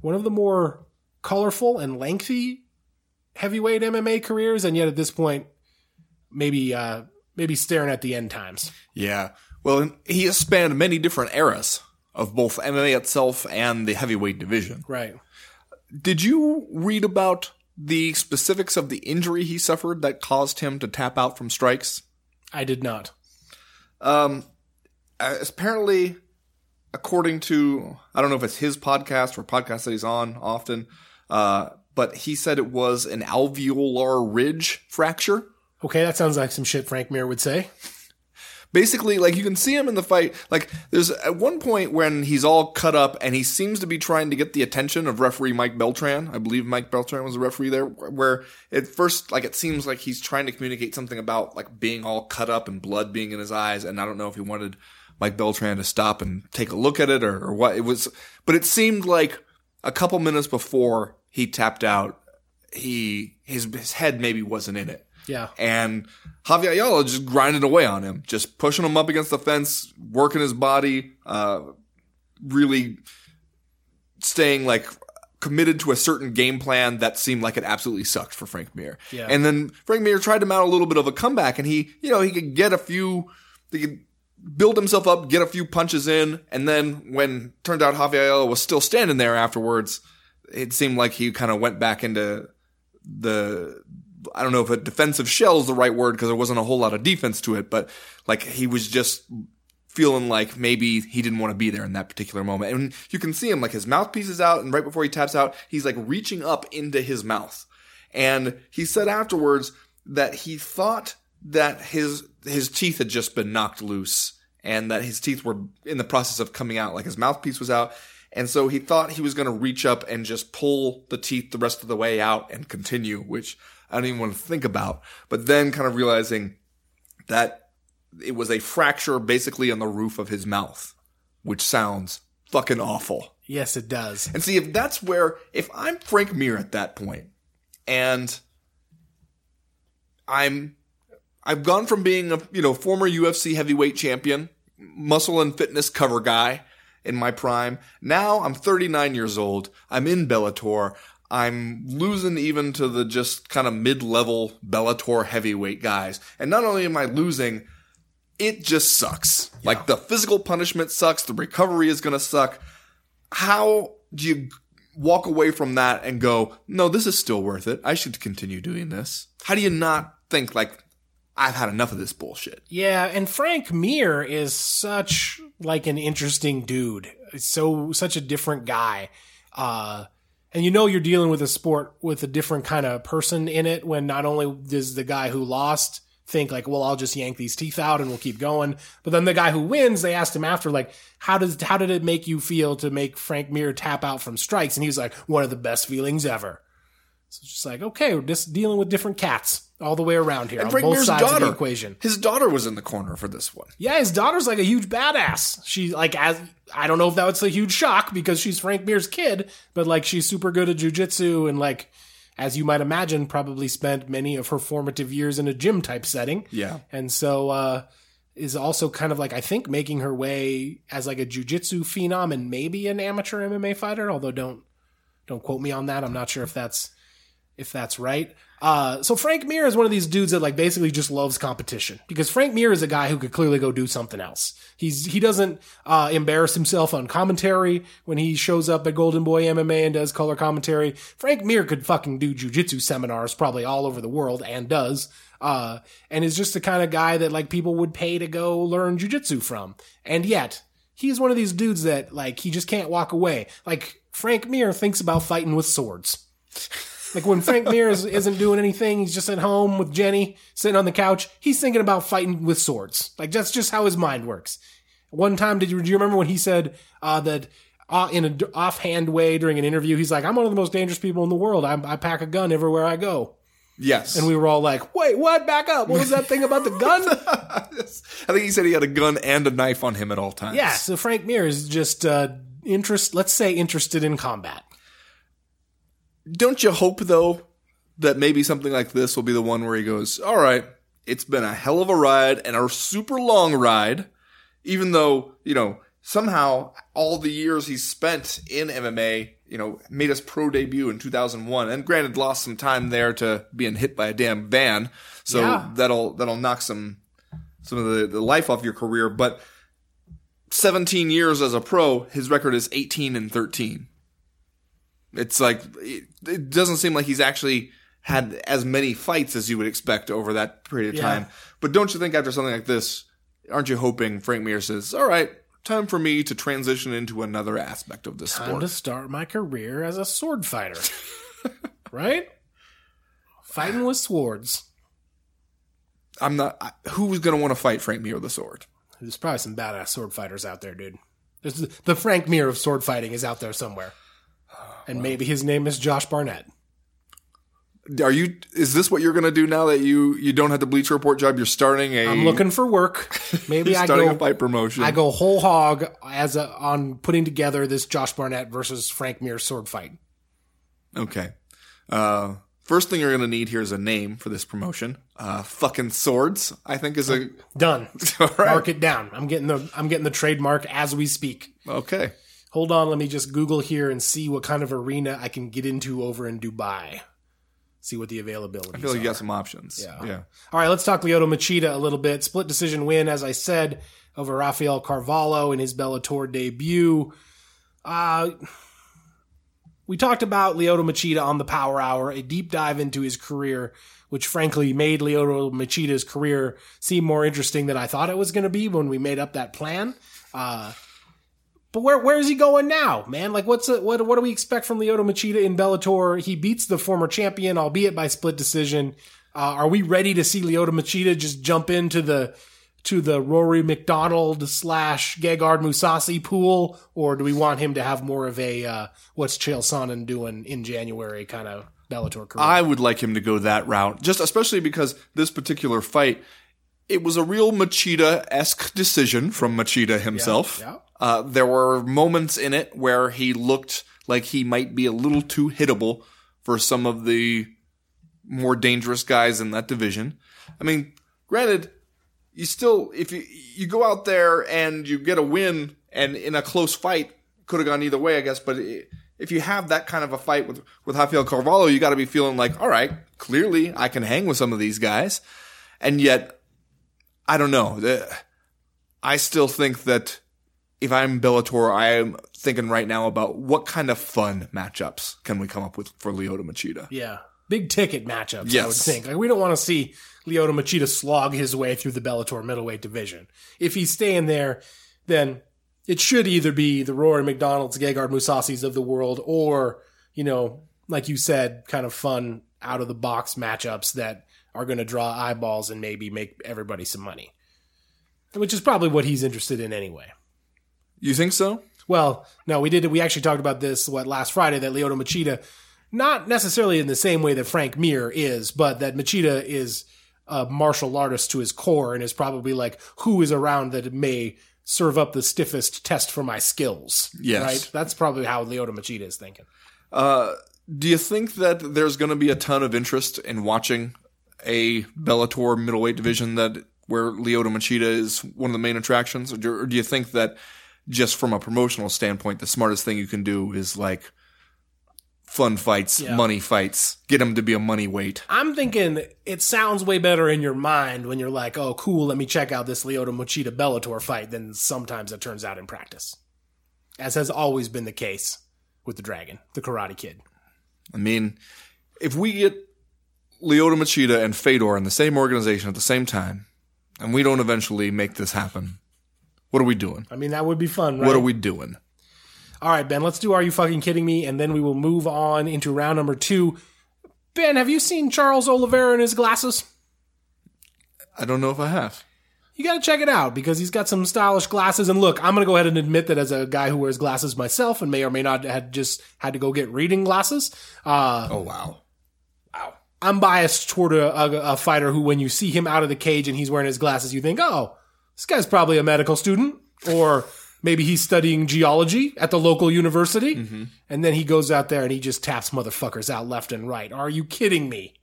one of the more colorful and lengthy heavyweight MMA careers, and yet at this point, maybe uh, maybe staring at the end times. Yeah. Well, he has spanned many different eras of both MMA itself and the heavyweight division. Right. Did you read about the specifics of the injury he suffered that caused him to tap out from strikes? I did not. Um, uh, apparently, according to I don't know if it's his podcast or podcast that he's on often, uh, but he said it was an alveolar ridge fracture. Okay, that sounds like some shit Frank Mir would say. Basically, like you can see him in the fight. Like there's at one point when he's all cut up and he seems to be trying to get the attention of referee Mike Beltran. I believe Mike Beltran was the referee there. Where at first, like it seems like he's trying to communicate something about like being all cut up and blood being in his eyes. And I don't know if he wanted Mike Beltran to stop and take a look at it or, or what it was. But it seemed like a couple minutes before he tapped out, he his his head maybe wasn't in it. Yeah. And Javier Ayala just grinding away on him, just pushing him up against the fence, working his body, uh, really staying like committed to a certain game plan that seemed like it absolutely sucked for Frank Mir. Yeah. And then Frank Mir tried to mount a little bit of a comeback, and he, you know, he could get a few, he could build himself up, get a few punches in, and then when turned out Javier Ayala was still standing there afterwards, it seemed like he kind of went back into the I don't know if a defensive shell is the right word because there wasn't a whole lot of defense to it, but like he was just feeling like maybe he didn't want to be there in that particular moment. And you can see him like his mouthpiece is out, and right before he taps out, he's like reaching up into his mouth. And he said afterwards that he thought that his his teeth had just been knocked loose and that his teeth were in the process of coming out, like his mouthpiece was out. And so he thought he was going to reach up and just pull the teeth the rest of the way out and continue, which I don't even want to think about. But then kind of realizing that it was a fracture basically on the roof of his mouth, which sounds fucking awful. Yes, it does. And see, if that's where, if I'm Frank Mir at that point, and I'm, I've gone from being a you know former UFC heavyweight champion, muscle and fitness cover guy in my prime. Now I'm 39 years old. I'm in Bellator. I'm losing even to the just kind of mid-level Bellator heavyweight guys. And not only am I losing, it just sucks. Like the physical punishment sucks. The recovery is going to suck. How do you walk away from that and go, no, this is still worth it. I should continue doing this. How do you not think like I've had enough of this bullshit? Yeah, and Frank Mir is such like an interesting dude. So such a different guy. Uh and you know you're dealing with a sport with a different kind of person in it when not only does the guy who lost think like, well, I'll just yank these teeth out and we'll keep going. But then the guy who wins, they asked him after, like, how does how did it make you feel to make Frank Mir tap out from strikes? And he was like, one of the best feelings ever. So it's just like, okay, we're just dealing with different cats all the way around here And on Frank both sides of daughter. the equation. His daughter was in the corner for this one. Yeah, his daughter's like a huge badass. She like as I don't know if that was a huge shock because she's Frank Mir's kid, but like she's super good at jujitsu and like as you might imagine, probably spent many of her formative years in a gym type setting. Yeah. And so uh is also kind of like I think making her way as like a jujitsu phenom and maybe an amateur MMA fighter, although don't don't quote me on that. I'm not sure if that's if that's right. Uh, so Frank Mir is one of these dudes that like basically just loves competition because Frank Mir is a guy who could clearly go do something else. He's he doesn't uh, embarrass himself on commentary when he shows up at Golden Boy MMA and does color commentary. Frank Mir could fucking do jujitsu seminars probably all over the world and does. Uh, and is just the kind of guy that like people would pay to go learn jujitsu from. And yet he's one of these dudes that like he just can't walk away. Like Frank Mir thinks about fighting with swords. Like when Frank Mir is, isn't doing anything, he's just at home with Jenny, sitting on the couch. He's thinking about fighting with swords. Like that's just how his mind works. One time, did you do you remember when he said uh, that uh, in an offhand way during an interview? He's like, "I'm one of the most dangerous people in the world. I, I pack a gun everywhere I go." Yes. And we were all like, "Wait, what? Back up! What was that thing about the gun?" I think he said he had a gun and a knife on him at all times. yeah. So Frank Mir is just uh, interest. Let's say interested in combat. Don't you hope though that maybe something like this will be the one where he goes, "All right, it's been a hell of a ride and a super long ride, even though you know somehow all the years he's spent in MMA, you know, made his pro debut in 2001, and granted lost some time there to being hit by a damn van, so Yeah. that'll that'll knock some some of the, the life off your career, but." 17 years as a pro, his record is 18 and 13. It's like it, it doesn't seem like he's actually had as many fights as you would expect over that period of Yeah. time. But don't you think after something like this, aren't you hoping Frank Mir says, "All right, time for me to transition into another aspect of this Time sport"? to start my career as a sword fighter. right? Fighting with swords. I'm not. I, who's going to want to fight Frank Mir with a sword? There's probably some badass sword fighters out there, dude. There's the, the Frank Mir of sword fighting is out there somewhere. And maybe his name is Josh Barnett. Are you? Is this what you're going to do now that you you don't have the Bleacher Report job? You're starting a. I'm looking for work. Maybe I starting a go fight promotion. I go whole hog as a, on putting together this Josh Barnett versus Frank Mir sword fight. Okay. Uh, first thing you're going to need here is a name for this promotion. Uh, fucking swords, I think is a. Done. All right. Mark it down. I'm getting the I'm getting the trademark as we speak. Okay. Hold on, let me just Google here and see what kind of arena I can get into over in Dubai. See what the availability. Is. I feel like you got some options. Yeah. Yeah. All right, let's talk Lyoto Machida a little bit. Split decision win, as I said, over Rafael Carvalho in his Bellator debut. Uh, we talked about Lyoto Machida on the Power Hour, a deep dive into his career, which frankly made Lyoto Machida's career seem more interesting than I thought it was going to be when we made up that plan. Uh, but where where is he going now, man? Like, what's a, what what do we expect from Lyoto Machida in Bellator? He beats the former champion, albeit by split decision. Uh, are we ready to see Lyoto Machida just jump into the to the Rory MacDonald slash Gegard Mousasi pool, or do we want him to have more of a uh, what's Chael Sonnen doing in January kind of Bellator career? I would like him to go that route, just especially because this particular fight, it was a real Machida esque decision from Machida himself. yeah. Uh, there were moments in it where he looked like he might be a little too hittable for some of the more dangerous guys in that division. I mean, granted, you still if you you go out there and you get a win and in a close fight could have gone either way, I guess. But if you have that kind of a fight with with Rafael Carvalho, you got to be feeling like, all right, clearly I can hang with some of these guys, and yet I don't know. I still think that if I'm Bellator, I am thinking right now about what kind of fun matchups can we come up with for Lyoto Machida. Yeah. Big ticket matchups, I would think. Like we don't want to see Lyoto Machida slog his way through the Bellator middleweight division. If he's staying there, then it should either be the Rory MacDonald's, Gegard Mousasis of the world, or, you know, like you said, kind of fun out of the box matchups that are going to draw eyeballs and maybe make everybody some money. Which is probably what he's interested in anyway. You think so? Well, no, we did. We actually talked about this what last Friday that Lyoto Machida, not necessarily in the same way that Frank Mir is, but that Machida is a martial artist to his core and is probably like who is around that may serve up the stiffest test for my skills. Yes. right. That's probably how Lyoto Machida is thinking. Uh, do you think that there's going to be a ton of interest in watching a Bellator middleweight division that where Lyoto Machida is one of the main attractions, or do, or do you think that just from a promotional standpoint, the smartest thing you can do is like fun fights, Yeah. money fights, get them to be a money weight? I'm thinking it sounds way better in your mind when you're like, oh, cool, let me check out this Lyoto Machida Bellator fight than sometimes it turns out in practice. As has always been the case with the Dragon, the Karate Kid. I mean, if we get Lyoto Machida and Fedor in the same organization at the same time, and we don't eventually make this happen, what are we doing? I mean, that would be fun, right? What are we doing? All right, Ben, let's do Are You Fucking Kidding Me? And then we will move on into round number two. Ben, have you seen Charles Oliveira in his glasses? I don't know if I have. You got to check it out because he's got some stylish glasses. And look, I'm going to go ahead and admit that as a guy who wears glasses myself and may or may not have just had to go get reading glasses, uh, Oh wow. Wow. I'm biased toward a, a, a fighter who, when you see him out of the cage and he's wearing his glasses, you think, oh, this guy's probably a medical student, or maybe he's studying geology at the local university. And then he goes out there and he just taps motherfuckers out left and right. Are you kidding me?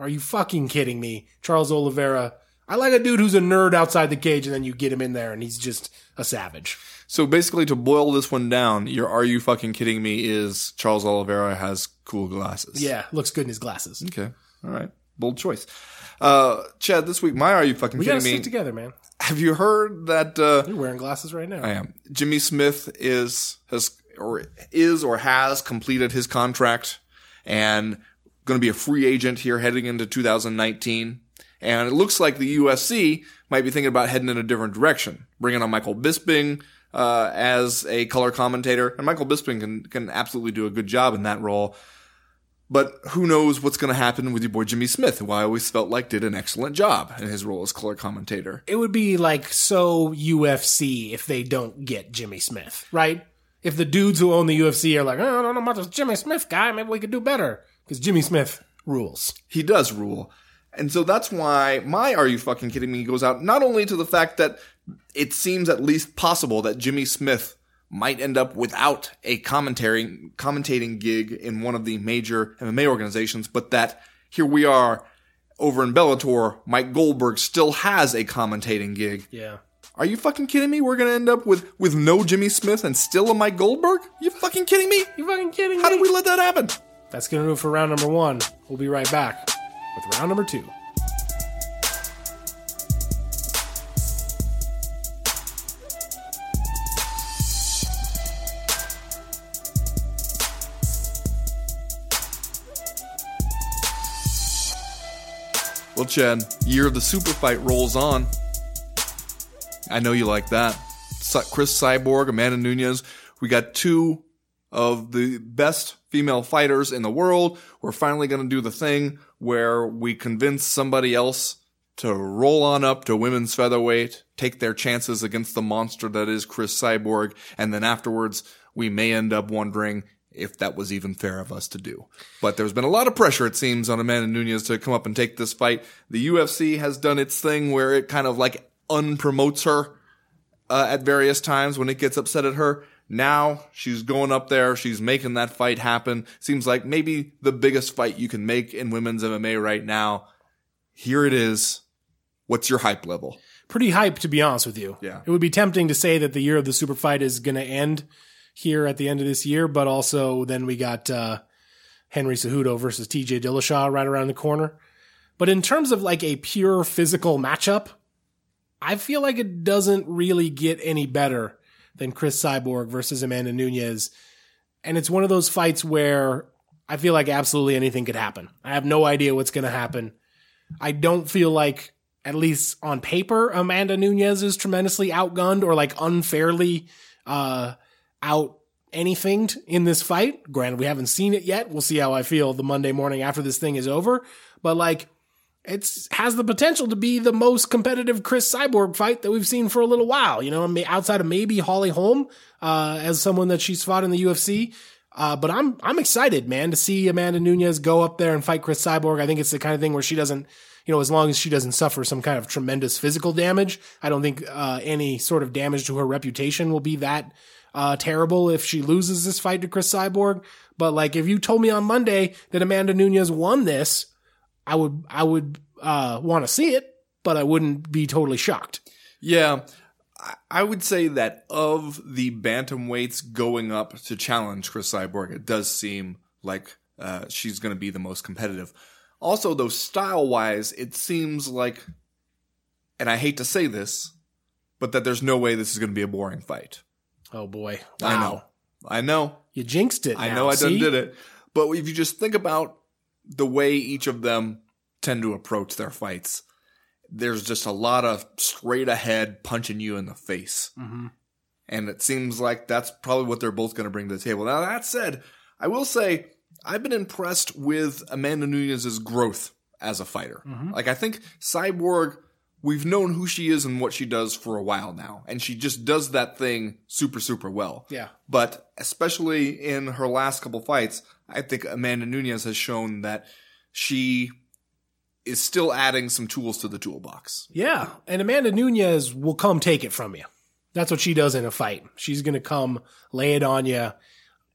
Are you fucking kidding me? Charles Oliveira. I like a dude who's a nerd outside the cage, and then you get him in there and he's just a savage. So basically, to boil this one down, your "Are you fucking kidding me?" is Charles Oliveira has cool glasses. Yeah, looks good in his glasses. Okay. All right. Bold choice. Uh, Chad, this week, my "Are you fucking We gotta kidding me?" stick together, man. Have you heard that? Uh, You're wearing glasses right now. I am. Jimmy Smith is has or is or has completed his contract and going to be a free agent here heading into 2019. And it looks like the UFC might be thinking about heading in a different direction, bringing on Michael Bisping uh, as a color commentator, and Michael Bisping can can absolutely do a good job in that role. But who knows what's going to happen with your boy Jimmy Smith, who I always felt like did an excellent job in his role as color commentator. it would be like so UFC if they don't get Jimmy Smith, right? If the dudes who own the UFC are like, oh, I don't know about this Jimmy Smith guy, maybe we could do better because Jimmy Smith rules. he does rule. And so that's why my Are You Fucking Kidding Me goes out not only to the fact that it seems at least possible that Jimmy Smith might end up without a commentary commentating gig in one of the major MMA organizations, but that here we are over in Bellator, Mike Goldberg still has a commentating gig. Yeah. Are you fucking kidding me? We're gonna end up with with no Jimmy Smith and still a Mike Goldberg? You fucking kidding me? You fucking kidding How me? How did we let that happen? That's gonna do it for round number one. We'll be right back with round number two. Well, Chad, year of the super fight rolls on. I know you like that. Chris Cyborg, Amanda Nunes. We got two of the best female fighters in the world. We're finally going to do the thing where we convince somebody else to roll on up to women's featherweight, take their chances against the monster that is Chris Cyborg, and then afterwards we may end up wondering if that was even fair of us to do. But there's been a lot of pressure, it seems, on Amanda Nunes to come up and take this fight. The UFC has done its thing where it kind of like unpromotes her uh, at various times when it gets upset at her. Now she's going up there. She's making that fight happen. Seems like maybe the biggest fight you can make in women's MMA right now. Here it is. What's your hype level? Pretty hype, to be honest with you. Yeah. It would be tempting to say that the year of the super fight is going to end here at the end of this year, but also then we got uh, Henry Cejudo versus TJ Dillashaw right around the corner. But in terms of like a pure physical matchup, I feel like it doesn't really get any better than Chris Cyborg versus Amanda Nunes. And it's one of those fights where I feel like absolutely anything could happen. I have no idea what's going to happen. I don't feel like, at least on paper, Amanda Nunes is tremendously outgunned or like unfairly uh, out anythinged in this fight. Granted, we haven't seen it yet. We'll see how I feel the Monday morning after this thing is over. But like, it's has the potential to be the most competitive Chris Cyborg fight that we've seen for a little while. You know, outside of maybe Holly Holm uh, as someone that she's fought in the UFC. Uh, but I'm I'm excited, man, to see Amanda Nunes go up there and fight Chris Cyborg. I think it's the kind of thing where she doesn't, you know, as long as she doesn't suffer some kind of tremendous physical damage, I don't think uh, any sort of damage to her reputation will be that uh, terrible if she loses this fight to Chris Cyborg. But like, if you told me on Monday that Amanda Nunes won this, I would I would uh, want to see it, but I wouldn't be totally shocked. Yeah, I- would say that of the bantamweights going up to challenge Chris Cyborg, it does seem like uh, she's going to be the most competitive. Also, though, style wise, it seems like, and I hate to say this, but that there's no way this is going to be a boring fight. Oh boy, I know. wow, I know. you jinxed it. I now, know I done did it. But if you just think about the way each of them tend to approach their fights, there's just a lot of straight ahead punching you in the face. Mhm. And it seems like that's probably what they're both going to bring to the table. Now, that said, I will say I've been impressed with Amanda Nunes's growth as a fighter. Mhm. Like, I think Cyborg, we've known who she is and what she does for a while now. And she just does that thing super, super well. Yeah, But especially in her last couple fights, I think Amanda Nunes has shown that she is still adding some tools to the toolbox. yeah. And Amanda Nunes will come take it from you. That's what she does in a fight. She's going to come lay it on you, eh,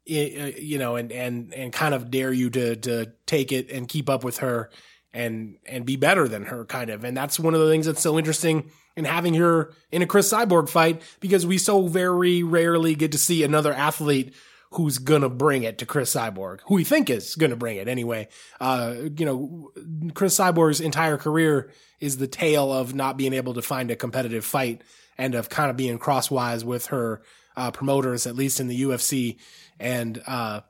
eh, you know, and and and kind of dare you to to take it and keep up with her and and be better than her, kind of. And that's one of the things that's so interesting in having her in a Chris Cyborg fight because we so very rarely get to see another athlete who's gonna bring it to Chris Cyborg, who we think is gonna bring it anyway. Uh, you know, Chris Cyborg's entire career is the tale of not being able to find a competitive fight and of kind of being crosswise with her uh, promoters, at least in the UFC. And uh,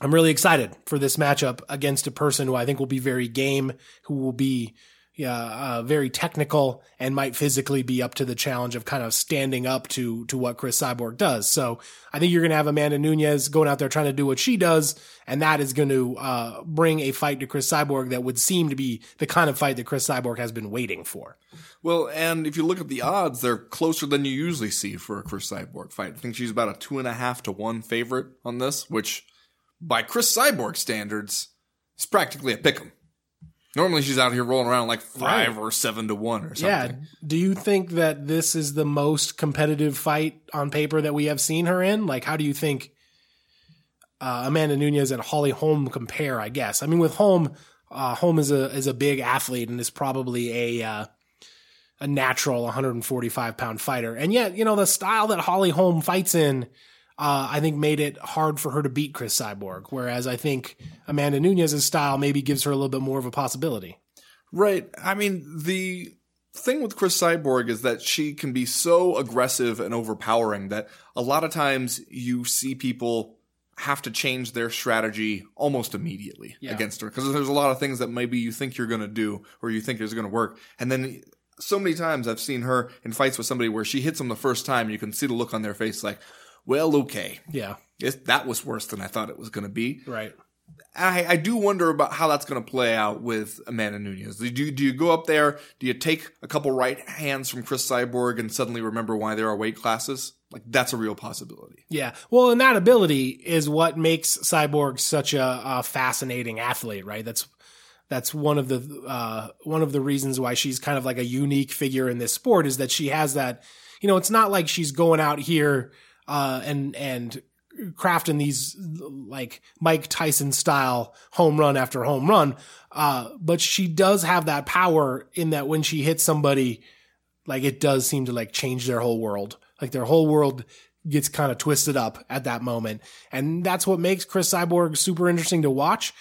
I'm really excited for this matchup against a person who I think will be very game, who will be yeah, uh, very technical and might physically be up to the challenge of kind of standing up to to what Chris Cyborg does. So I think you're going to have Amanda Nunes going out there trying to do what she does, and that is going to uh, bring a fight to Chris Cyborg that would seem to be the kind of fight that Chris Cyborg has been waiting for. Well, and if you look at the odds, they're closer than you usually see for a Chris Cyborg fight. I think she's about a two and a half to one favorite on this, which by Chris Cyborg standards is practically a pick 'em. Normally she's out here rolling around like five Right. or seven to one or something. Yeah. Do you think that this is the most competitive fight on paper that we have seen her in? Like, how do you think uh, Amanda Nunes and Holly Holm compare? I guess. I mean, with Holm, uh, Holm is a is a big athlete and is probably a uh, a natural 145 pound fighter. And yet, you know, the style that Holly Holm fights in, uh, I think made it hard for her to beat Chris Cyborg. Whereas I think Amanda Nunes's style maybe gives her a little bit more of a possibility. Right. I mean, the thing with Chris Cyborg is that she can be so aggressive and overpowering that a lot of times you see people have to change their strategy almost immediately Yeah. against her because there's a lot of things that maybe you think you're going to do or you think is going to work and then so many times I've seen her in fights with somebody where she hits them the first time you can see the look on their face like well okay Yeah. it, that was worse than I thought it was going to be Right. I, I do wonder about how that's going to play out with Amanda Nunes. Do you, do you go up there? Do you take a couple right hands from Chris Cyborg and suddenly remember why there are weight classes? Like that's a real possibility. Yeah. Well, and that ability is what makes Cyborg such a, a fascinating athlete, right? That's that's one of the uh, one of the reasons why she's kind of like a unique figure in this sport is that she has that. You know, it's not like she's going out here uh, and and crafting these like Mike Tyson style home run after home run, uh, but she does have that power in that when she hits somebody, like it does seem to like change their whole world. Like their whole world gets kind of twisted up at that moment. And that's what makes Chris Cyborg super interesting to watch.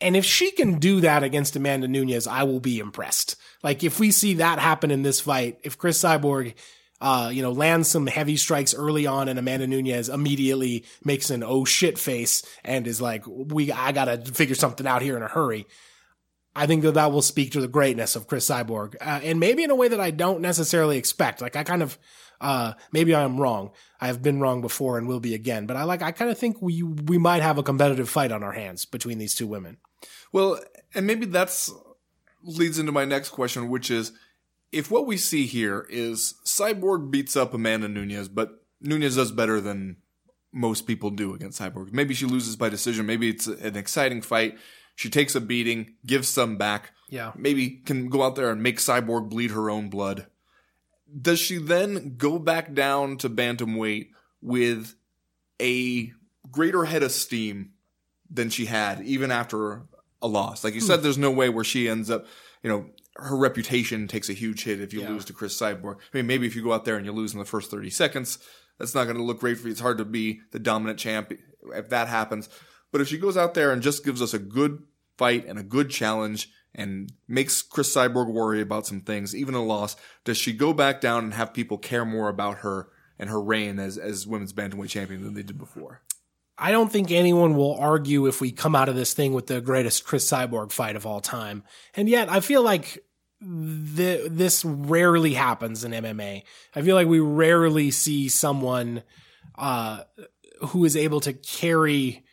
And if she can do that against Amanda Nunes, I will be impressed. Like if we see that happen in this fight, if Chris Cyborg, uh, you know, lands some heavy strikes early on and Amanda Nunes immediately makes an oh shit face and is like, we, I gotta figure something out here in a hurry. I think that that will speak to the greatness of Chris Cyborg, uh, and maybe in a way that I don't necessarily expect. Like I kind of, uh, maybe I'm wrong. I have been wrong before and will be again. But I like, I kind of think we we might have a competitive fight on our hands between these two women. Well, and maybe that's leads into my next question, which is if what we see here is Cyborg beats up Amanda Nunes, but Nunes does better than most people do against Cyborg. Maybe she loses by decision. Maybe it's an exciting fight. She takes a beating, gives some back. Yeah. Maybe can go out there and make Cyborg bleed her own blood. Does she then go back down to bantamweight with a greater head of steam than she had even after a loss? Like you said, hmm. there's no way where she ends up, you know, her reputation takes a huge hit if you Yeah. lose to Chris Cyborg. I mean, maybe if you go out there and you lose in the first 30 seconds, that's not going to look great for you. It's hard to be the dominant champ if that happens. But if she goes out there and just gives us a good fight and a good challenge and makes Chris Cyborg worry about some things, even a loss, does she go back down and have people care more about her and her reign as, as women's bantamweight champion than they did before? I don't think anyone will argue if we come out of this thing with the greatest Chris Cyborg fight of all time. And yet, I feel like this rarely happens in MMA. I feel like we rarely see someone uh, who is able to carry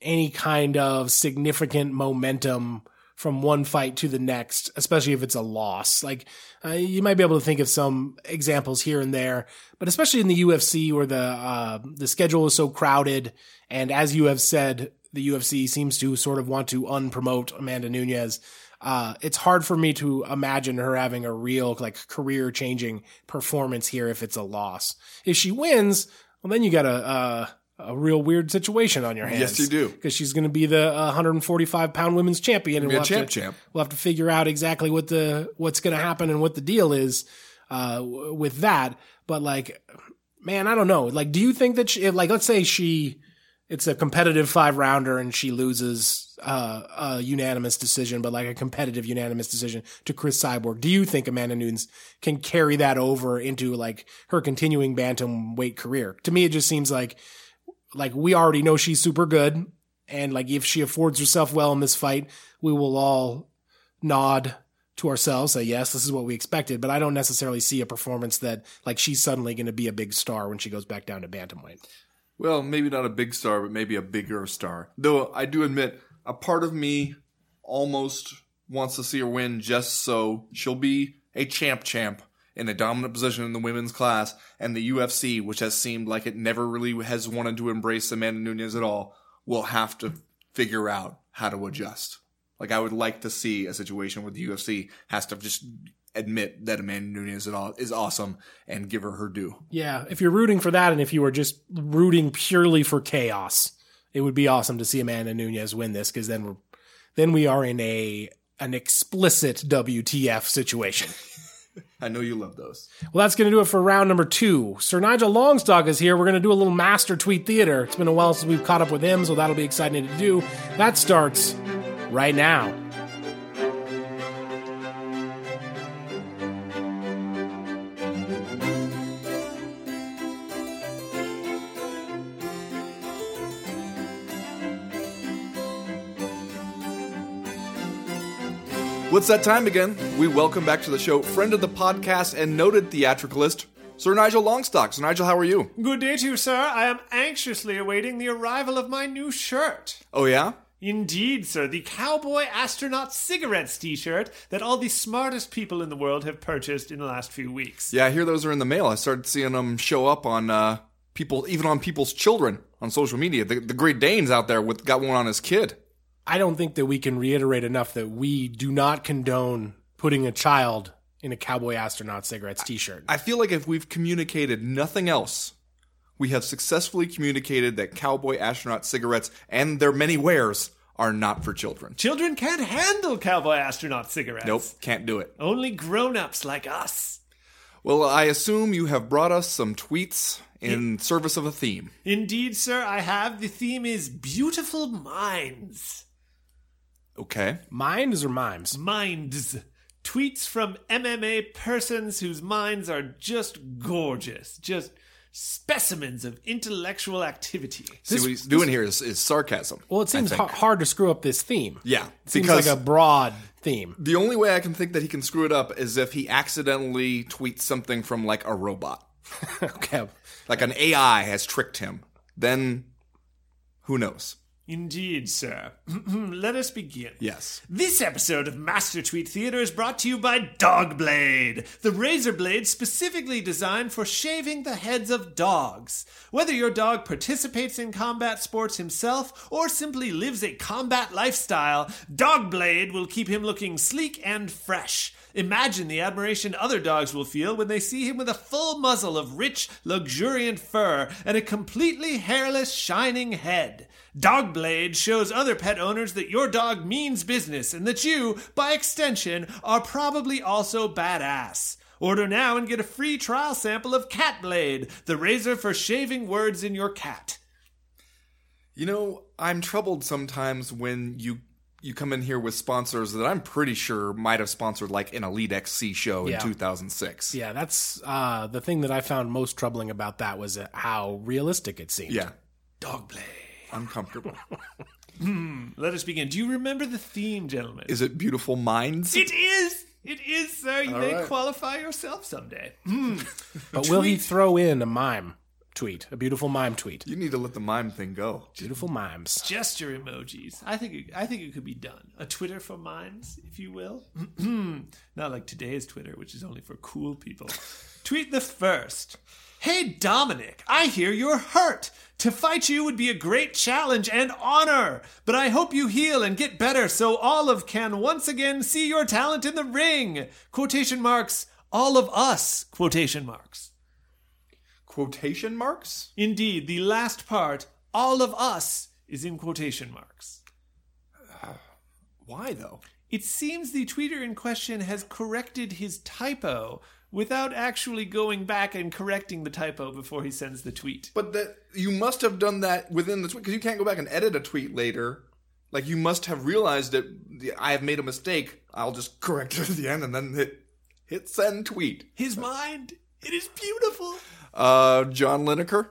any kind of significant momentum from one fight to the next, especially if it's a loss. Like uh, you might be able to think of some examples here and there, but especially in the UFC where the uh, the schedule is so crowded, and as you have said, the UFC seems to sort of want to unpromote Amanda Nunes. Uh, it's hard for me to imagine her having a real like career changing performance here if it's a loss. If she wins, well, then you got a uh, a real weird situation on your hands. Yes, you do. because she's going to be the uh, 145 pound women's champion, and we'll have champ to, champ. we'll have to figure out exactly what the what's going to happen and what the deal is uh, with that. But like, man, I don't know. Like, do you think that she, like, let's say she, it's a competitive five rounder and she loses uh, a unanimous decision, but like a competitive unanimous decision to Chris Cyborg. Do you think Amanda Nunes can carry that over into like her continuing bantamweight career? To me, it just seems like like we already know she's super good, and like if she affords herself well in this fight, we will all nod to ourselves, say yes, this is what we expected. But I don't necessarily see a performance that like she's suddenly going to be a big star when she goes back down to bantamweight. Well, maybe not a big star, but maybe a bigger star. Though I do admit, a part of me almost wants to see her win just so she'll be a champ champ in a dominant position in the women's class, and the UFC, which has seemed like it never really has wanted to embrace Amanda Nunes at all, will have to figure out how to adjust. Like I would like to see a situation where the UFC has to just admit that Amanda Nunes at all is awesome and give her her due. Yeah, if you're rooting for that, and if you were just rooting purely for chaos, it would be awesome to see Amanda Nunes win this because then we're then we are in a an explicit WTF situation. I know you love those. Well, that's going to do it for round number two. Sir Nigel Longstock is here. We're going to do a little master tweet theater. It's been a while since we've caught up with him, so that'll be exciting to do. That starts right now. What's that time again? We welcome back to the show friend of the podcast and noted theatricalist, Sir Nigel Longstock. Sir Nigel, how are you? Good day to you, sir. I am anxiously awaiting the arrival of my new shirt. Oh, yeah? Indeed, sir, the Cowboy Astronaut Cigarettes t shirt that all the smartest people in the world have purchased in the last few weeks. Yeah, I hear those are in the mail. I started seeing them show up on uh, people, even on people's children on social media. The, the Great Danes out there with got one on his kid. I don't think that we can reiterate enough that we do not condone putting a child in a cowboy astronaut cigarettes t-shirt. I feel like if we've communicated nothing else, we have successfully communicated that cowboy astronaut cigarettes and their many wares are not for children. Children can't handle Cowboy Astronaut cigarettes. Nope, can't do it. Only grown ups like us. Well, I assume you have brought us some tweets in service of a theme. Indeed, sir, I have. The theme is Beautiful Minds. Okay. Minds or mimes? Minds. Tweets from MMA persons whose minds are just gorgeous. Just specimens of intellectual activity. See what he's doing here is, is sarcasm. Well, it seems ha- hard to screw up this theme. Yeah, It Seems like a broad theme. the only way I can think that he can screw it up is if he accidentally tweets something from like a robot, okay. like an AI has tricked him. Then, who knows? Indeed, sir. Let us begin. Yes. This episode of Master Tweet Theater is brought to you by Dogblade, the razor blade specifically designed for shaving the heads of dogs. Whether your dog participates in combat sports himself or simply lives a combat lifestyle, Dogblade will keep him looking sleek and fresh. Imagine the admiration other dogs will feel when they see him with a full muzzle of rich, luxuriant fur and a completely hairless, shining head. Dogblade shows other pet owners that your dog means business and that you, by extension, are probably also badass. Order now and get a free trial sample of Catblade, the razor for shaving words in your cat. You know, I'm troubled sometimes when you you come in here with sponsors that I'm pretty sure might have sponsored like an Elite XC show Yeah. in 2006. Yeah, that's uh, the thing that I found most troubling about that was uh, how realistic it seemed. Yeah. Dogblade. Uncomfortable. Let us begin. Do you remember the theme, gentlemen? Is it Beautiful Minds? it is! It is, sir. You All may right. qualify yourself someday. But will he throw in a mime tweet, a beautiful mime tweet? You need to let the mime thing go. Beautiful mimes. gesture emojis. I think it, I think it could be done. A Twitter for mimes, if you will. Not like today's Twitter, which is only for cool people. Tweet the first. Hey Dominic, I hear you're hurt. To fight you would be a great challenge and honor, but I hope you heal and get better so Olive can once again see your talent in the ring. Quotation marks, all of us, quotation marks. Quotation marks? Indeed, the last part, all of us, is in quotation marks. Why though? It seems the tweeter in question has corrected his typo without actually going back and correcting the typo before he sends the tweet. But that you must have done that within the tweet because you can't go back and edit a tweet later. Like you must have realized that I have made a mistake. I'll just correct it at the end and then hit hit send tweet. His mind, it is beautiful. Uh, John Lineker.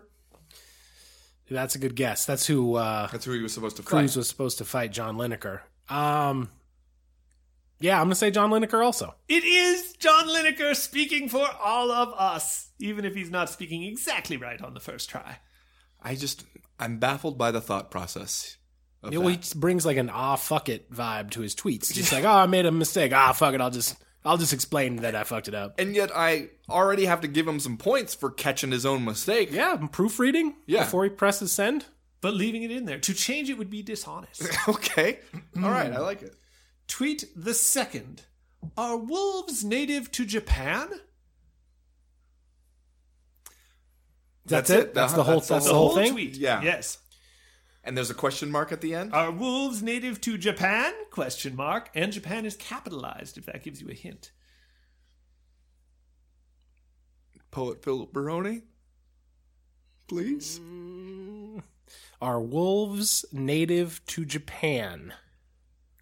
That's a good guess. That's who uh, That's who he was supposed to Cruz fight. was supposed to fight John Lineker. Um, yeah, I'm gonna say John Lineker also. It is John Lineker speaking for all of us, even if he's not speaking exactly right on the first try. I just I'm baffled by the thought process. Of Yeah, well, he that. just brings like an ah fuck it vibe to his tweets. Just like, oh, I made a mistake. Ah, fuck it. I'll just I'll just explain that I fucked it up. And yet I already have to give him some points for catching his own mistake. Yeah, proofreading. Yeah. before he presses send. But leaving it in there to change it would be dishonest. okay. All right, I like it. Tweet the second. Are wolves native to Japan? That's, That's it. it. That's Uh-huh. the whole. That's That's, the the whole whole thing. tweet. Yeah. Yes. And there's a question mark at the end. Are wolves native to Japan? Question mark. And Japan is capitalized, if that gives you a hint. Poet Philip Baroni? Please? Are wolves native to Japan?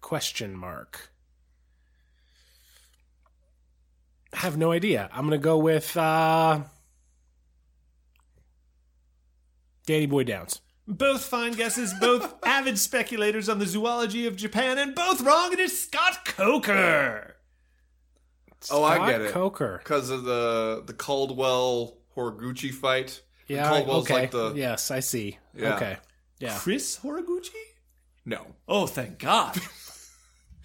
Question mark. I have no idea. I'm gonna go with uh Danny Boy Downs. Both fine guesses, both avid speculators on the zoology of Japan, and both wrong. It is Scott Coker. Oh, I get it. Coker. Because of the the Caldwell Horiguchi fight. Yeah. Caldwell's okay. like the Yes, I see. Yeah. Okay. Yeah. Chris Horiguchi? no. Oh, thank God.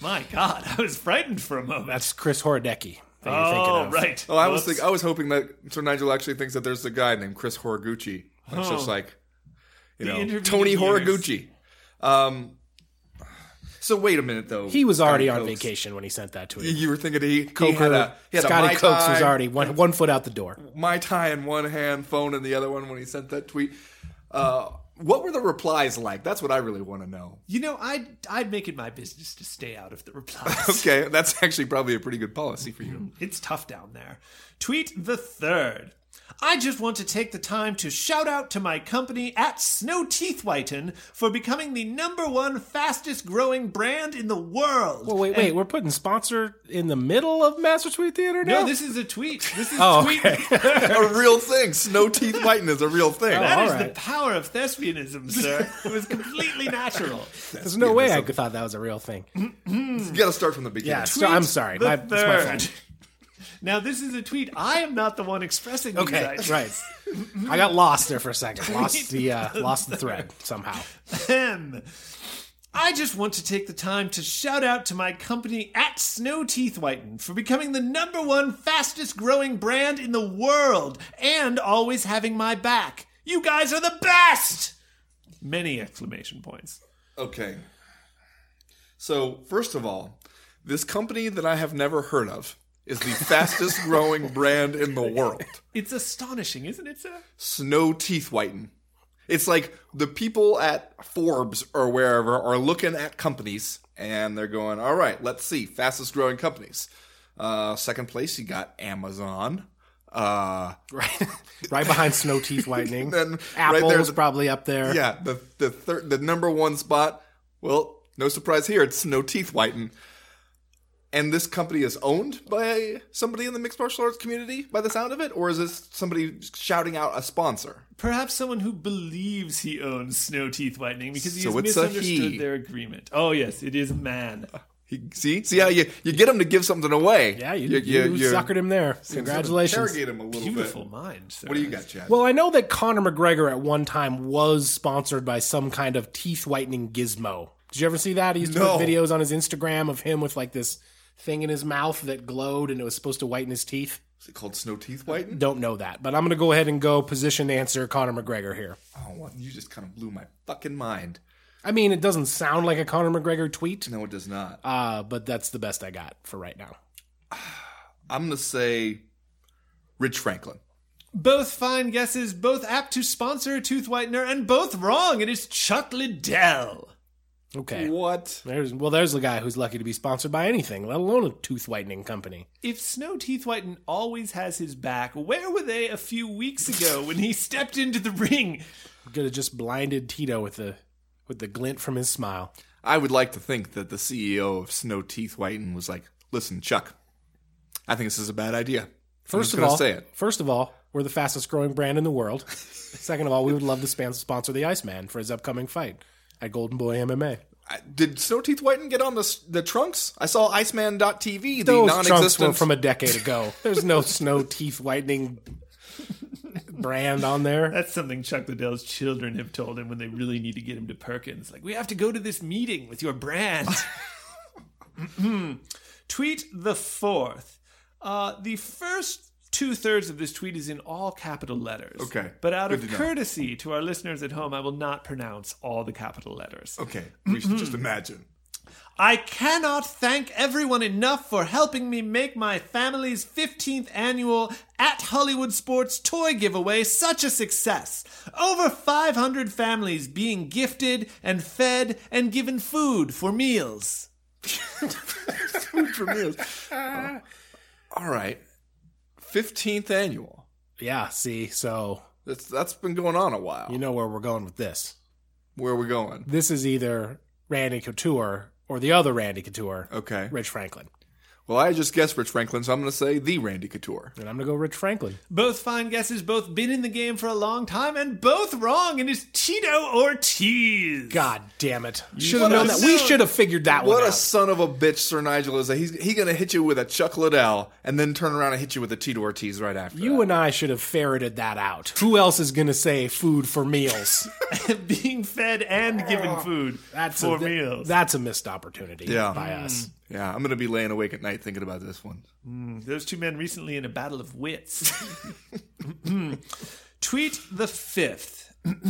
My God, I was frightened for a moment. That's Chris Horodecki that you're thinking oh, of. right. Oh, I was think, I was hoping that Sir Nigel actually thinks that there's a guy named Chris Horiguchi. It's just Oh. like you The know Tony years. Horiguchi. Um. So wait a minute though. He was already Scotty on Cokes. vacation when he sent that tweet. You were thinking he, he Coker, had a he had a Scotty Mai Cokes was already one, one foot out the door. Mai Tai in one hand, phone in the other one when he sent that tweet. Uh, what were the replies like? That's what I really want to know. You know, I'd, I'd make it my business to stay out of the replies. Okay, that's actually probably a pretty good policy for you. It's tough down there. Tweet the third. I just want to take the time to shout out to my company at Snow Teeth Whiten for becoming the number one fastest growing brand in the world. Well, wait, wait. We're putting sponsor in the middle of Master Tweet Theater now? no, this is a tweet. This is Oh, tweet. okay. a real thing. Snow teeth whiten is a real thing. That oh, all is right. the power of thespianism, sir. It was completely natural. There's no way I thought that was a real thing. You got to start from the beginning. Yeah, so I'm sorry. The My, it's my fault. Now, this is a tweet. I am not the one expressing these Okay, ideas. right. I got lost there for a second. Lost the uh, lost the thread somehow. Ahem. I just want to take the time to shout out to my company at Snow Teeth Whiten for becoming the number one fastest growing brand in the world and always having my back. You guys are the best! Many exclamation points. Okay. So, first of all, this company that I have never heard of is the fastest growing brand in the world. It's astonishing, isn't it, sir? Snow Teeth Whiten. It's like the people at Forbes or wherever are looking at companies and they're going, all right, let's see, fastest growing companies. Uh, second place, you got Amazon. Uh, Right, right behind Snow Teeth Whitening. Then right Apple's there's- probably up there. yeah, the the third, the number one spot. Well, no surprise here. It's Snow Teeth Whiten, and this company is owned by somebody in the mixed martial arts community, by the sound of it, or is this somebody shouting out a sponsor? Perhaps someone who believes he owns Snow Teeth Whitening because he So has it's a misunderstood he. their agreement. Oh, yes, it is man. Uh, he, see, see how you you get him to give something away. Yeah, you, you, you suckered him there. sort of Congratulations. Interrogate him a little Beautiful bit. mind, sir. What do you got, Chad? Well, I know that Conor McGregor at one time was sponsored by some kind of teeth whitening gizmo. Did you ever see that? He used to No. put videos on his Instagram of him with like this thing in his mouth that glowed and it was supposed to whiten his teeth. is it called Snow Teeth Whiten? Don't know that, but I'm going to go ahead and go position answer Conor McGregor here. Oh, you just kind of blew my fucking mind. I mean, it doesn't sound like a Conor McGregor tweet, No, it does not. uh, but that's the best I got for right now. I'm gonna say Rich Franklin. Both fine guesses, both apt to sponsor a tooth whitener, and both wrong. It is Chuck Liddell. Okay. What? There's well, there's the guy who's lucky to be sponsored by anything, let alone a tooth whitening company. If Snow Teeth Whiten always has his back, where were they a few weeks ago when he stepped into the ring? Could have just blinded Tito with the with the glint from his smile. I would like to think that the CEO of Snow Teeth Whiten was like, "Listen, Chuck, I think this is a bad idea. First of all, say it. first of all, we're the fastest growing brand in the world. Second of all, we would love to sponsor the Iceman for his upcoming fight at Golden Boy MMA. I- Did Snow Teeth Whiten get on the the trunks? I saw Iceman.tv, the Those trunks were non-existent. from a decade ago. There's no snow teeth whitening brand on there. That's something Chuck Liddell's children have told him when they really need to get him to Perkins. Like, we have to go to this meeting with your brand. tweet the fourth. Uh, the first two thirds of this tweet is in all capital letters. Okay. But out Good of to know. courtesy to our listeners at home, I will not pronounce all the capital letters. okay, we should just imagine. I cannot thank everyone enough for helping me make my family's 15th annual at Hollywood Sports toy giveaway such a success. Over 500 families being gifted and fed and given food for meals. Food for meals. all right, fifteenth annual. Yeah, see, so That's that's been going on a while. you know where we're going with this. Where are we going? This is either Randy Couture or the other Randy Couture, Okay. Rich Franklin. Well, I just guessed Rich Franklin, so I'm going to say the Randy Couture. And I'm going to go Rich Franklin. Both fine guesses, both been in the game for a long time, and both wrong. And it's Tito Ortiz. God damn it. Should have known that. We should have figured that out. What a out. son of a bitch Sir Nigel is. He's he going to hit you with a Chuck Liddell and then turn around and hit you with a Tito Ortiz right after. You that. and I should have ferreted that out. Who else is going to say food for meals? Being fed and given ah, food That's for a, meals. That's a missed opportunity Yeah. by us. Mm. Yeah, I'm going to be laying awake at night thinking about this one. Those two men recently in a battle of wits. Tweet the fifth.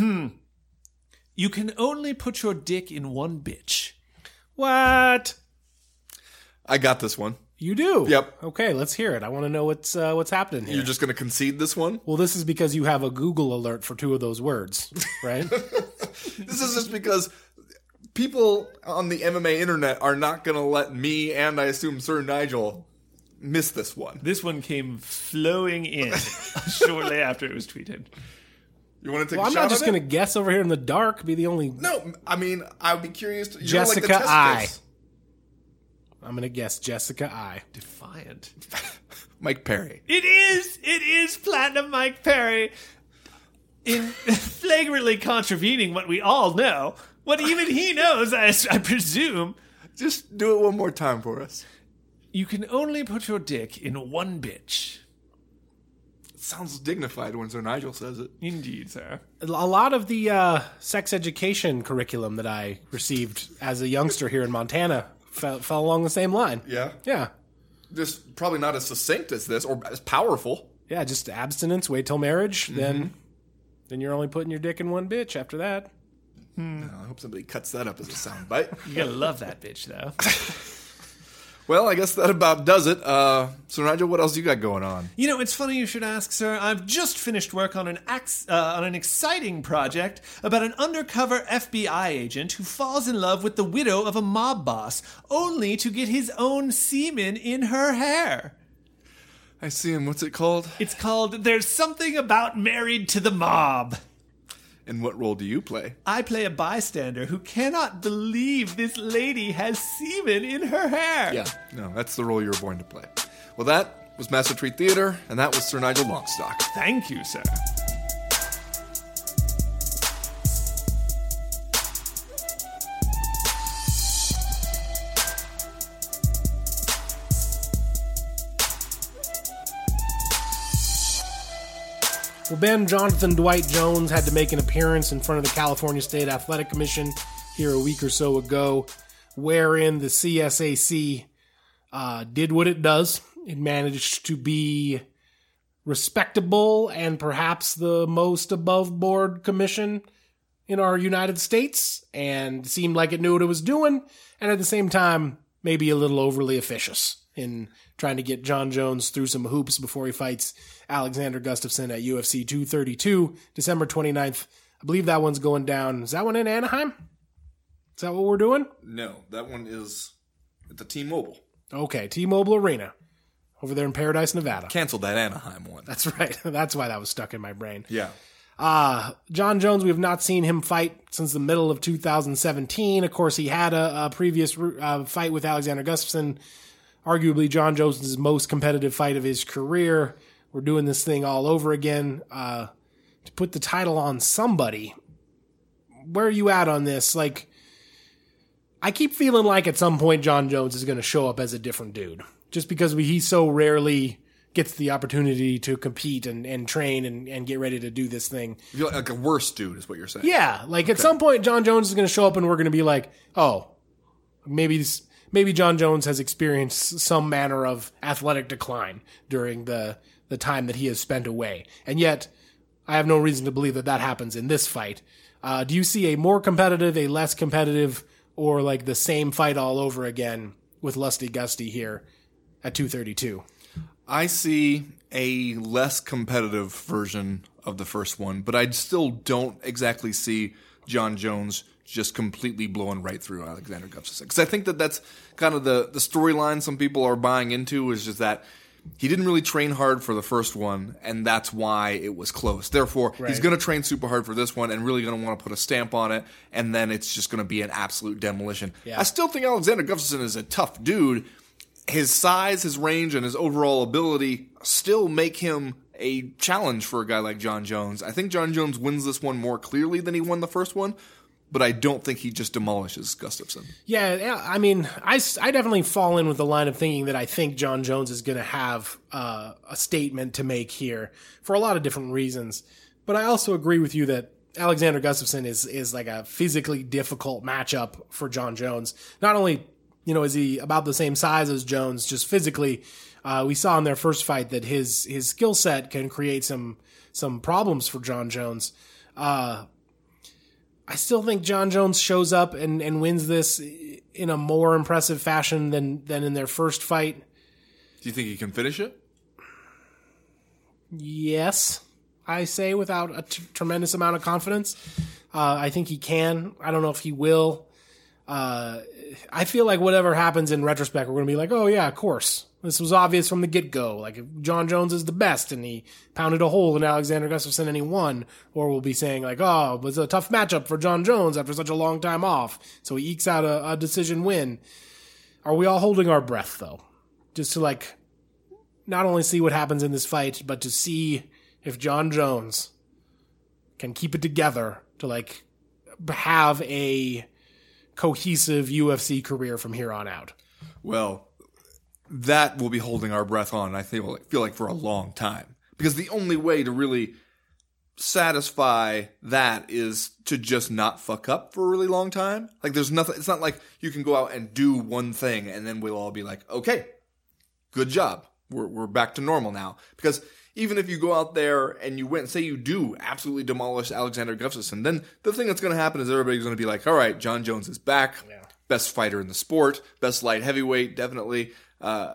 you can only put your dick in one bitch. What? I got this one. You do? Yep. Okay, let's hear it. I want to know what's uh, what's happening here. You're just going to concede this one? well, this is because you have a Google alert for two of those words, right? This is just because people on the MMA internet are not going to let me and I assume Sir Nigel miss this one. This one came flowing in shortly after it was tweeted. You want to take well, a I'm shot not just going to guess over here in the dark. Be the only. No, I mean, I would be curious. To, Jessica like the I. I'm going to guess Jessica I. Defiant. Mike Perry. It is. It is Platinum Mike Perry. In flagrantly contravening what we all know, what even he knows, I, I presume. Just do it one more time for us. You can only put your dick in one bitch. It sounds dignified when Sir Nigel says it. Indeed, sir. A lot of the uh, sex education curriculum that I received as a youngster here in Montana fell, fell along the same line. Yeah. Yeah. Just probably not as succinct as this or as powerful. Yeah, just abstinence, wait till marriage, Mm-hmm. then then you're only putting your dick in one bitch after that. I hope somebody cuts that up as a soundbite. You gotta love that bitch, though. well, I guess that about does it. Uh, Sir Nigel, what else you got going on? You know, it's funny you should ask, sir. I've just finished work on an ax- uh, on an exciting project about an undercover FBI agent who falls in love with the widow of a mob boss, only to get his own semen in her hair. I see him. What's it called? It's called "There's Something About Married to the Mob." And what role do you play? I play a bystander who cannot believe this lady has semen in her hair. Yeah, no, that's the role you were born to play. Well, that was Master Tweet Theater, and that was Sir Nigel Longstock. Thank you, sir. Well, Ben Jonathan Dwight Jones had to make an appearance in front of the California State Athletic Commission here a week or so ago, wherein the CSAC uh, did what it does. It managed to be respectable and perhaps the most above board commission in our United States and seemed like it knew what it was doing, and at the same time, maybe a little overly officious in trying to get Jon Jones through some hoops before he fights Alexander Gustafsson at UFC 232, December 29th. I believe that one's going down. Is that one in Anaheim? Is that what we're doing? No, that one is at the T-Mobile. Okay, T Mobile Arena over there in Paradise, Nevada. Canceled that Anaheim one. That's right. That's why that was stuck in my brain. yeah. Uh, Jon Jones, we have not seen him fight since the middle of 2017. Of course, he had a, a previous uh, fight with Alexander Gustafsson, arguably Jon Jones' most competitive fight of his career. We're doing this thing all over again uh, to put the title on somebody. Where are you at on this? Like, I keep feeling like at some point Jon Jones is going to show up as a different dude, just because we, he so rarely gets the opportunity to compete and, and train and, and get ready to do this thing. Feel like a worse dude is what you're saying. Yeah, like at some point Jon Jones is going to show up and we're going to be like, oh, maybe this, maybe Jon Jones has experienced some manner of athletic decline during the the time that he has spent away, and yet I have no reason to believe that that happens in this fight. Uh, do you see a more competitive, a less competitive, or like the same fight all over again with Lusty Gusty here at two thirty two? I see a less competitive version of the first one, but I still don't exactly see Jon Jones just completely blowing right through Alexander Gustafsson. Because I think that that's kind of the, the storyline some people are buying into is just that he didn't really train hard for the first one, and that's why it was close. Therefore, he's going to train super hard for this one and really going to want to put a stamp on it, and then it's just going to be an absolute demolition. Yeah. I still think Alexander Gustafsson is a tough dude. His size, his range, and his overall ability still make him a challenge for a guy like Jon Jones. I think Jon Jones wins this one more clearly than he won the first one, but I don't think he just demolishes Gustafsson. Yeah. I mean, I, I definitely fall in with the line of thinking that I think Jon Jones is going to have uh, a statement to make here for a lot of different reasons. But I also agree with you that Alexander Gustafsson is is like a physically difficult matchup for Jon Jones. Not only you know is he about the same size as Jones, just physically, uh, we saw in their first fight that his his skill set can create some some problems for Jon Jones. Uh, I still think Jon Jones shows up and, and wins this in a more impressive fashion than than in their first fight. Do you think he can finish it? Yes, I say without a t- tremendous amount of confidence. Uh, I think he can. I don't know if he will. Uh, I feel like whatever happens in retrospect, we're going to be like, oh, yeah, of course. This was obvious from the get go. Like, if Jon Jones is the best and he pounded a hole in Alexander Gustafsson and he won. Or we'll be saying, like, oh, it was a tough matchup for Jon Jones after such a long time off. So he ekes out a, a decision win. Are we all holding our breath, though? Just to, like, not only see what happens in this fight, but to see if Jon Jones can keep it together to like have a cohesive UFC career from here on out. Well, that will be holding our breath on. I feel feel like for a long time because the only way to really satisfy that is to just not fuck up for a really long time. Like there's nothing. It's not like you can go out and do one thing and then we'll all be like, okay, good job. We're we're back to normal now because. Even if you go out there and you win, say you do absolutely demolish Alexander Gustafsson, then the thing that's going to happen is everybody's going to be like, "All right, Jon Jones is back best fighter in the sport, best light heavyweight, definitely uh,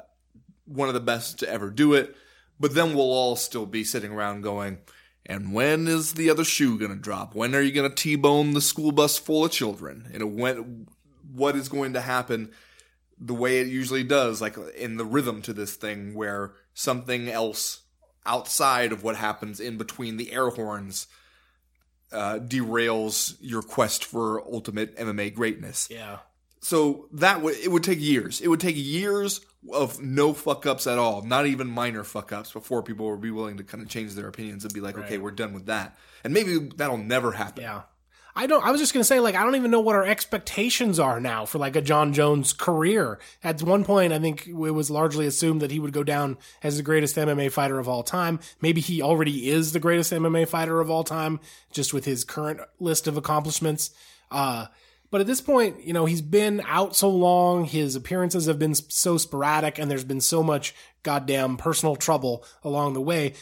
one of the best to ever do it. But then we'll all still be sitting around going, and when is the other shoe going to drop? When are you going to t-bone the school bus full of children? You know, when what is going to happen? The way it usually does, like in the rhythm to this thing, where something else outside of what happens in between the air horns uh, derails your quest for ultimate MMA greatness Yeah. so that would it would take years. It would take years of no fuck ups at all, not even minor fuck ups, before people would be willing to kind of change their opinions and be like, okay, we're done with that. And maybe that'll never happen. Yeah. I don't I was just to say like I don't even know what our expectations are now for like a Jon Jones career. At one point I think it was largely assumed that he would go down as the greatest MMA fighter of all time. Maybe he already is the greatest MMA fighter of all time just with his current list of accomplishments. Uh but at this point, you know, he's been out so long, his appearances have been so sporadic and there's been so much goddamn personal trouble along the way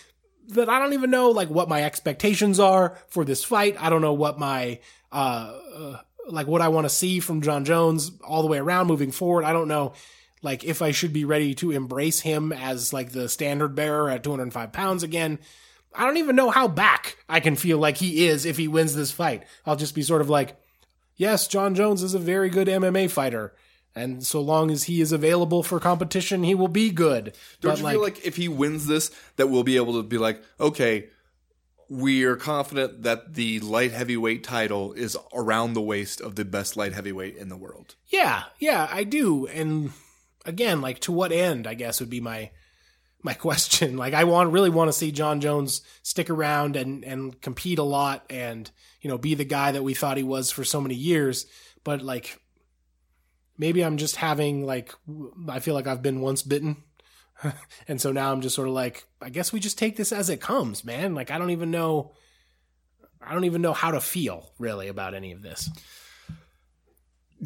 that I don't even know like what my expectations are for this fight. I don't know what my uh, uh like what I want to see from Jon Jones all the way around moving forward. I don't know like if I should be ready to embrace him as like the standard bearer at 205 pounds again. I don't even know how back I can feel like he is if he wins this fight. I'll just be sort of like, yes, Jon Jones is a very good MMA fighter. And so long as he is available for competition, he will be good. Don't But, you feel like if he wins this, that we'll be able to be like, okay, we are confident that the light heavyweight title is around the waist of the best light heavyweight in the world. Yeah, yeah, I do. And again, like to what end, I guess would be my my question. Like I want really want to see Jon Jones stick around and and compete a lot and, you know, be the guy that we thought he was for so many years, but like maybe I'm just having like I feel like I've been once bitten. and so now I'm just sort of like I guess we just take this as it comes, man. Like I don't even know I don't even know how to feel really about any of this.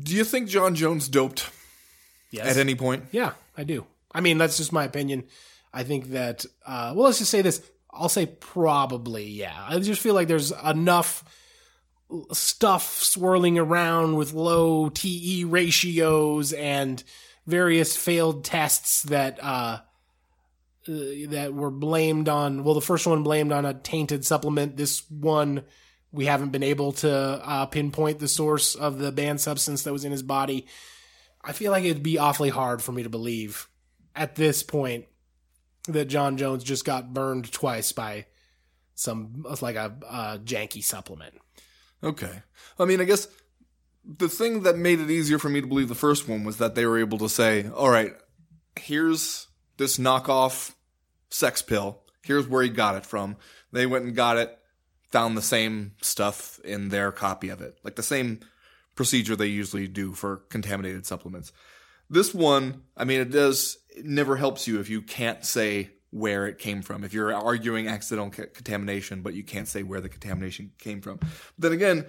Do you think Jon Jones doped Yes. at any point? Yeah, I do. I mean, that's just my opinion. I think that, uh, well, let's just say this. I'll say probably, yeah. I just feel like there's enough stuff swirling around with low TE ratios and various failed tests that, uh, uh, that were blamed on, well, the first one blamed on a tainted supplement. This one, we haven't been able to uh, pinpoint the source of the banned substance that was in his body. I feel like it'd be awfully hard for me to believe at this point that Jon Jones just got burned twice by some like a, a janky supplement. Okay. I mean, I guess the thing that made it easier for me to believe the first one was that they were able to say, all right, here's this knockoff sex pill. Here's where he got it from. They went and got it, found the same stuff in their copy of it, like the same procedure they usually do for contaminated supplements. This one, I mean, it does, it never helps you if you can't say where it came from. If you're arguing accidental contamination, but you can't say where the contamination came from. But then again,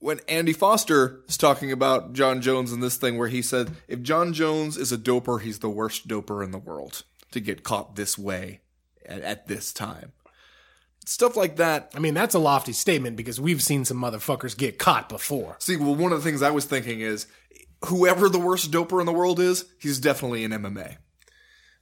when Andy Foster is talking about Jon Jones in this thing, where he said, if Jon Jones is a doper, he's the worst doper in the world to get caught this way at, at this time. Stuff like that. I mean, that's a lofty statement because we've seen some motherfuckers get caught before. See, well, one of the things I was thinking is whoever the worst doper in the world is, he's definitely in MMA.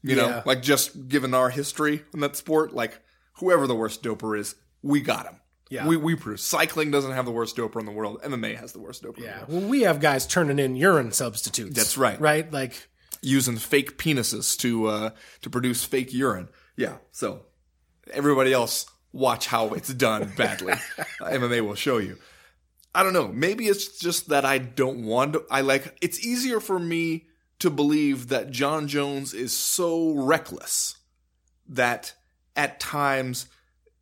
You know, Yeah. like just given our history in that sport, like whoever the worst doper is, we got him. Yeah. We, we produce. Cycling doesn't have the worst doper in the world. MMA has the worst doper. in the Yeah. world. Well, we have guys turning in urine substitutes. That's right. Right? Like, Using fake penises to uh, to produce fake urine. Yeah. So everybody else, watch how it's done badly. Uh, MMA will show you. I don't know. Maybe it's just that I don't want to. I like. It's easier for me to believe that Jon Jones is so reckless that at times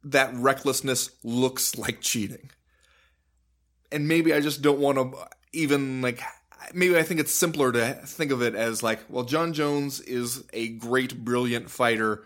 that recklessness looks like cheating. And maybe I just don't want to even like. Maybe I think it's simpler to think of it as like, well, Jon Jones is a great, brilliant fighter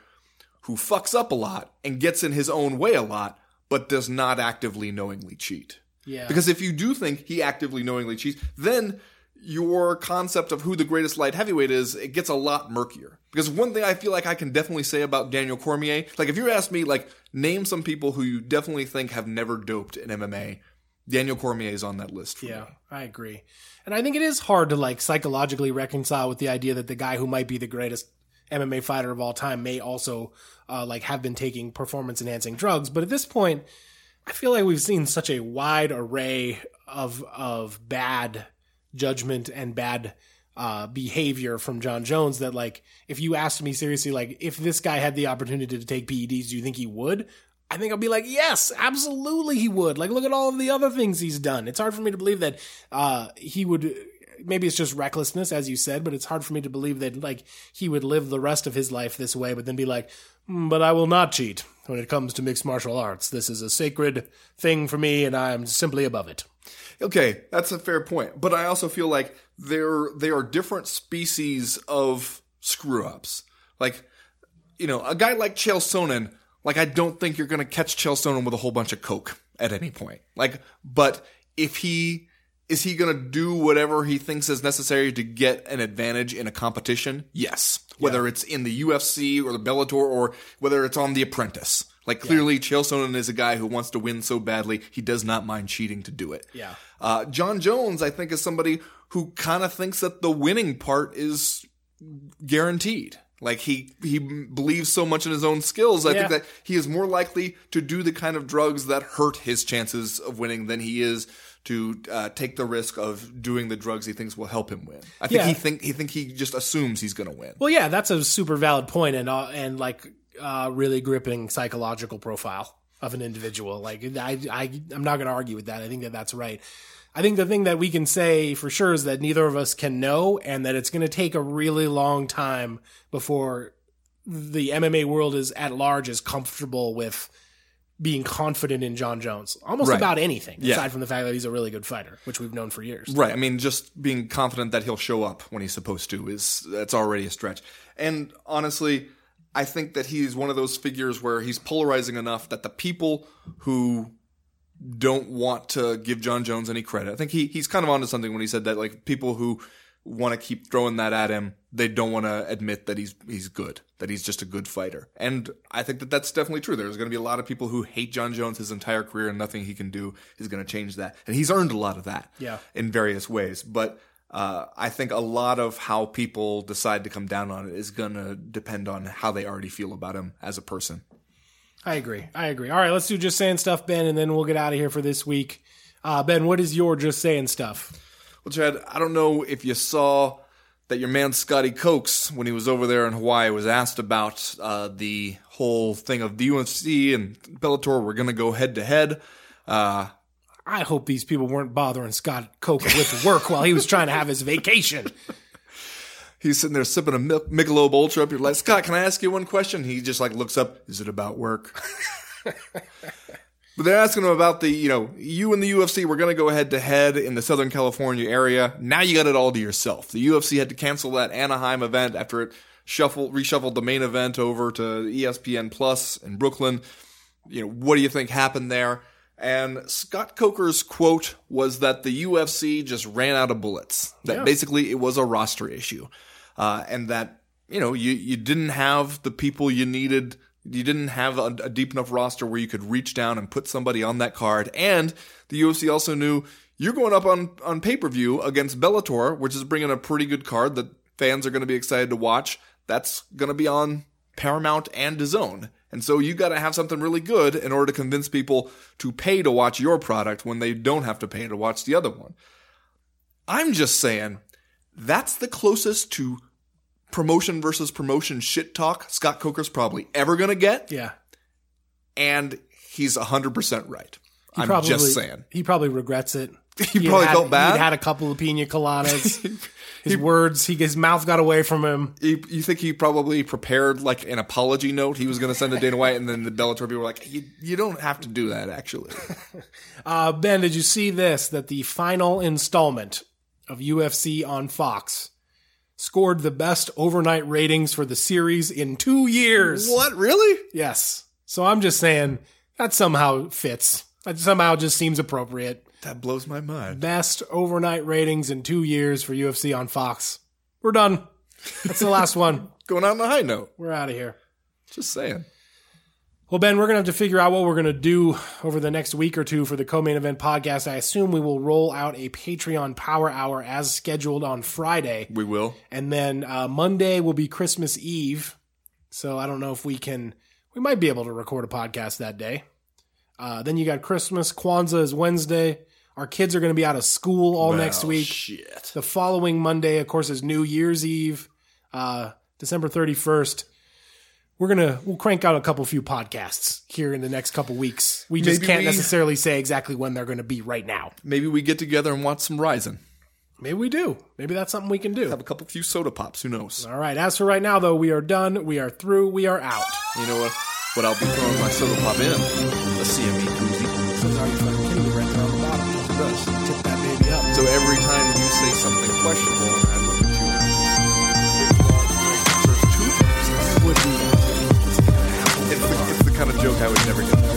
who fucks up a lot and gets in his own way a lot, but does not actively knowingly cheat. yeah. Because if you do think he actively knowingly cheats, then your concept of who the greatest light heavyweight is, it gets a lot murkier. Because one thing I feel like I can definitely say about Daniel Cormier, like if you ask me, like, name some people who you definitely think have never doped in MMA, Daniel Cormier is on that list. For Yeah, me. I agree. And I think it is hard to like psychologically reconcile with the idea that the guy who might be the greatest MMA fighter of all time may also uh, like have been taking performance enhancing drugs. But at this point, I feel like we've seen such a wide array of of bad judgment and bad uh, behavior from Jon Jones that like if you asked me seriously like if this guy had the opportunity to take PEDs, do you think he would? I think I'll be like, yes, absolutely he would. Like, look at all of the other things he's done. It's hard for me to believe that uh, he would. Maybe it's just recklessness, as you said, but it's hard for me to believe that like he would live the rest of his life this way, but then be like, "Hmm, but I will not cheat when it comes to mixed martial arts. This is a sacred thing for me, and I am simply above it. Okay, that's a fair point. But I also feel like there they are different species of screw ups. Like, you know, a guy like Chael Sonnen, like I don't think you're gonna catch Chael Sonnen with a whole bunch of coke at any point. Like, but if he is he gonna do whatever he thinks is necessary to get an advantage in a competition? Yes. Whether it's in the UFC or the Bellator or whether it's on The Apprentice. Like clearly, Chael Sonnen is a guy who wants to win so badly he does not mind cheating to do it. Yeah. Uh, Jon Jones, I think, is somebody who kind of thinks that the winning part is guaranteed. Like he he believes so much in his own skills. I Yeah. think that he is more likely to do the kind of drugs that hurt his chances of winning than he is to uh, take the risk of doing the drugs he thinks will help him win. I think Yeah. he think he think he just assumes he's going to win. Well, yeah, that's a super valid point and uh, and like uh, really gripping psychological profile of an individual. Like I, I I'm not going to argue with that. I think that that's right. I think the thing that we can say for sure is that neither of us can know, and that it's going to take a really long time before the MMA world is at large is comfortable with being confident in Jon Jones, almost Right. about anything, Yeah. aside from the fact that he's a really good fighter, which we've known for years. Right. I mean, just being confident that he'll show up when he's supposed to is that's already a stretch. And honestly, I think that he's one of those figures where he's polarizing enough that the people who don't want to give Jon Jones any credit, I think he he's kind of onto something when he said that like people who want to keep throwing that at him, they don't want to admit that he's he's good, that he's just a good fighter. And I think that that's definitely true. There's going to be a lot of people who hate Jon Jones his entire career, and nothing he can do is going to change that. And he's earned a lot of that, Yeah. in various ways. But uh, I think a lot of how people decide to come down on it is going to depend on how they already feel about him as a person. I agree. I agree. All right, let's do just saying stuff, Ben, and then we'll get out of here for this week. Uh, ben, what is your just saying stuff? Well, Chad, I don't know if you saw that your man Scotty Cokes, when he was over there in Hawaii, was asked about uh, the whole thing of the UFC and Bellator were going to go head to head. Uh, I hope these people weren't bothering Scott Coker with work while he was trying to have his vacation. He's sitting there sipping a Michelob Ultra. Up, you're like, Scott, can I ask you one question? He just like looks up. Is it about work? But they're asking him about the, you know, you and the UFC were going to go head to head in the Southern California area. Now you got it all to yourself. The UFC had to cancel that Anaheim event after it shuffled, reshuffled the main event over to ESPN Plus in Brooklyn. You know, what do you think happened there? And Scott Coker's quote was that the UFC just ran out of bullets. That Yeah. basically it was a roster issue. Uh, and that, you know, you, you didn't have the people you needed. You didn't have a, a deep enough roster where you could reach down and put somebody on that card. And the UFC also knew you're going up on, on pay per view against Bellator, which is bringing a pretty good card that fans are going to be excited to watch. That's going to be on Paramount and DAZN. And so you got to have something really good in order to convince people to pay to watch your product when they don't have to pay to watch the other one. I'm just saying that's the closest to promotion versus promotion shit talk Scott Coker's probably ever going to get. Yeah. And he's 100% right. He I'm probably, just saying. He probably regrets it. He had probably had- felt bad? He'd had a couple of pina coladas. his words, he, his mouth got away from him. You, you think he probably prepared like an apology note he was going to send to Dana White, and then the Bellator people were like, "You, you don't have to do that, actually." Uh, ben, did you see this? That the final installment of UFC on Fox scored the best overnight ratings for the series in two years. what really? Yes. So I'm just saying that somehow fits. That somehow just seems appropriate. That blows my mind. Best overnight ratings in two years for UFC on Fox. We're done. That's the last one. Going out on a high note. We're out of here. Just saying. Well, Ben, we're going to have to figure out what we're going to do over the next week or two for the co main event podcast. I assume we will roll out a Patreon Power Hour as scheduled on Friday. We will. And then uh, Monday will be Christmas Eve. So I don't know if we can, we might be able to record a podcast that day. Uh, then you got Christmas. Kwanzaa is Wednesday. Our kids are going to be out of school all next week. Shit. The following Monday, of course, is New Year's Eve, uh, December 31st. We're gonna we'll crank out a couple few podcasts here in the next couple weeks. We just Maybe can't we- necessarily say exactly when they're going to be right now. Maybe we get together and watch some Rizin. Maybe we do. Maybe that's something we can do. Have a couple few soda pops. Who knows? All right. As for right now, though, we are done. We are through. We are out. You know what? but I'll be throwing my soda pop in. Koozie. So the So every time you say something questionable, I look at you It's, it's the kind of joke I would never do.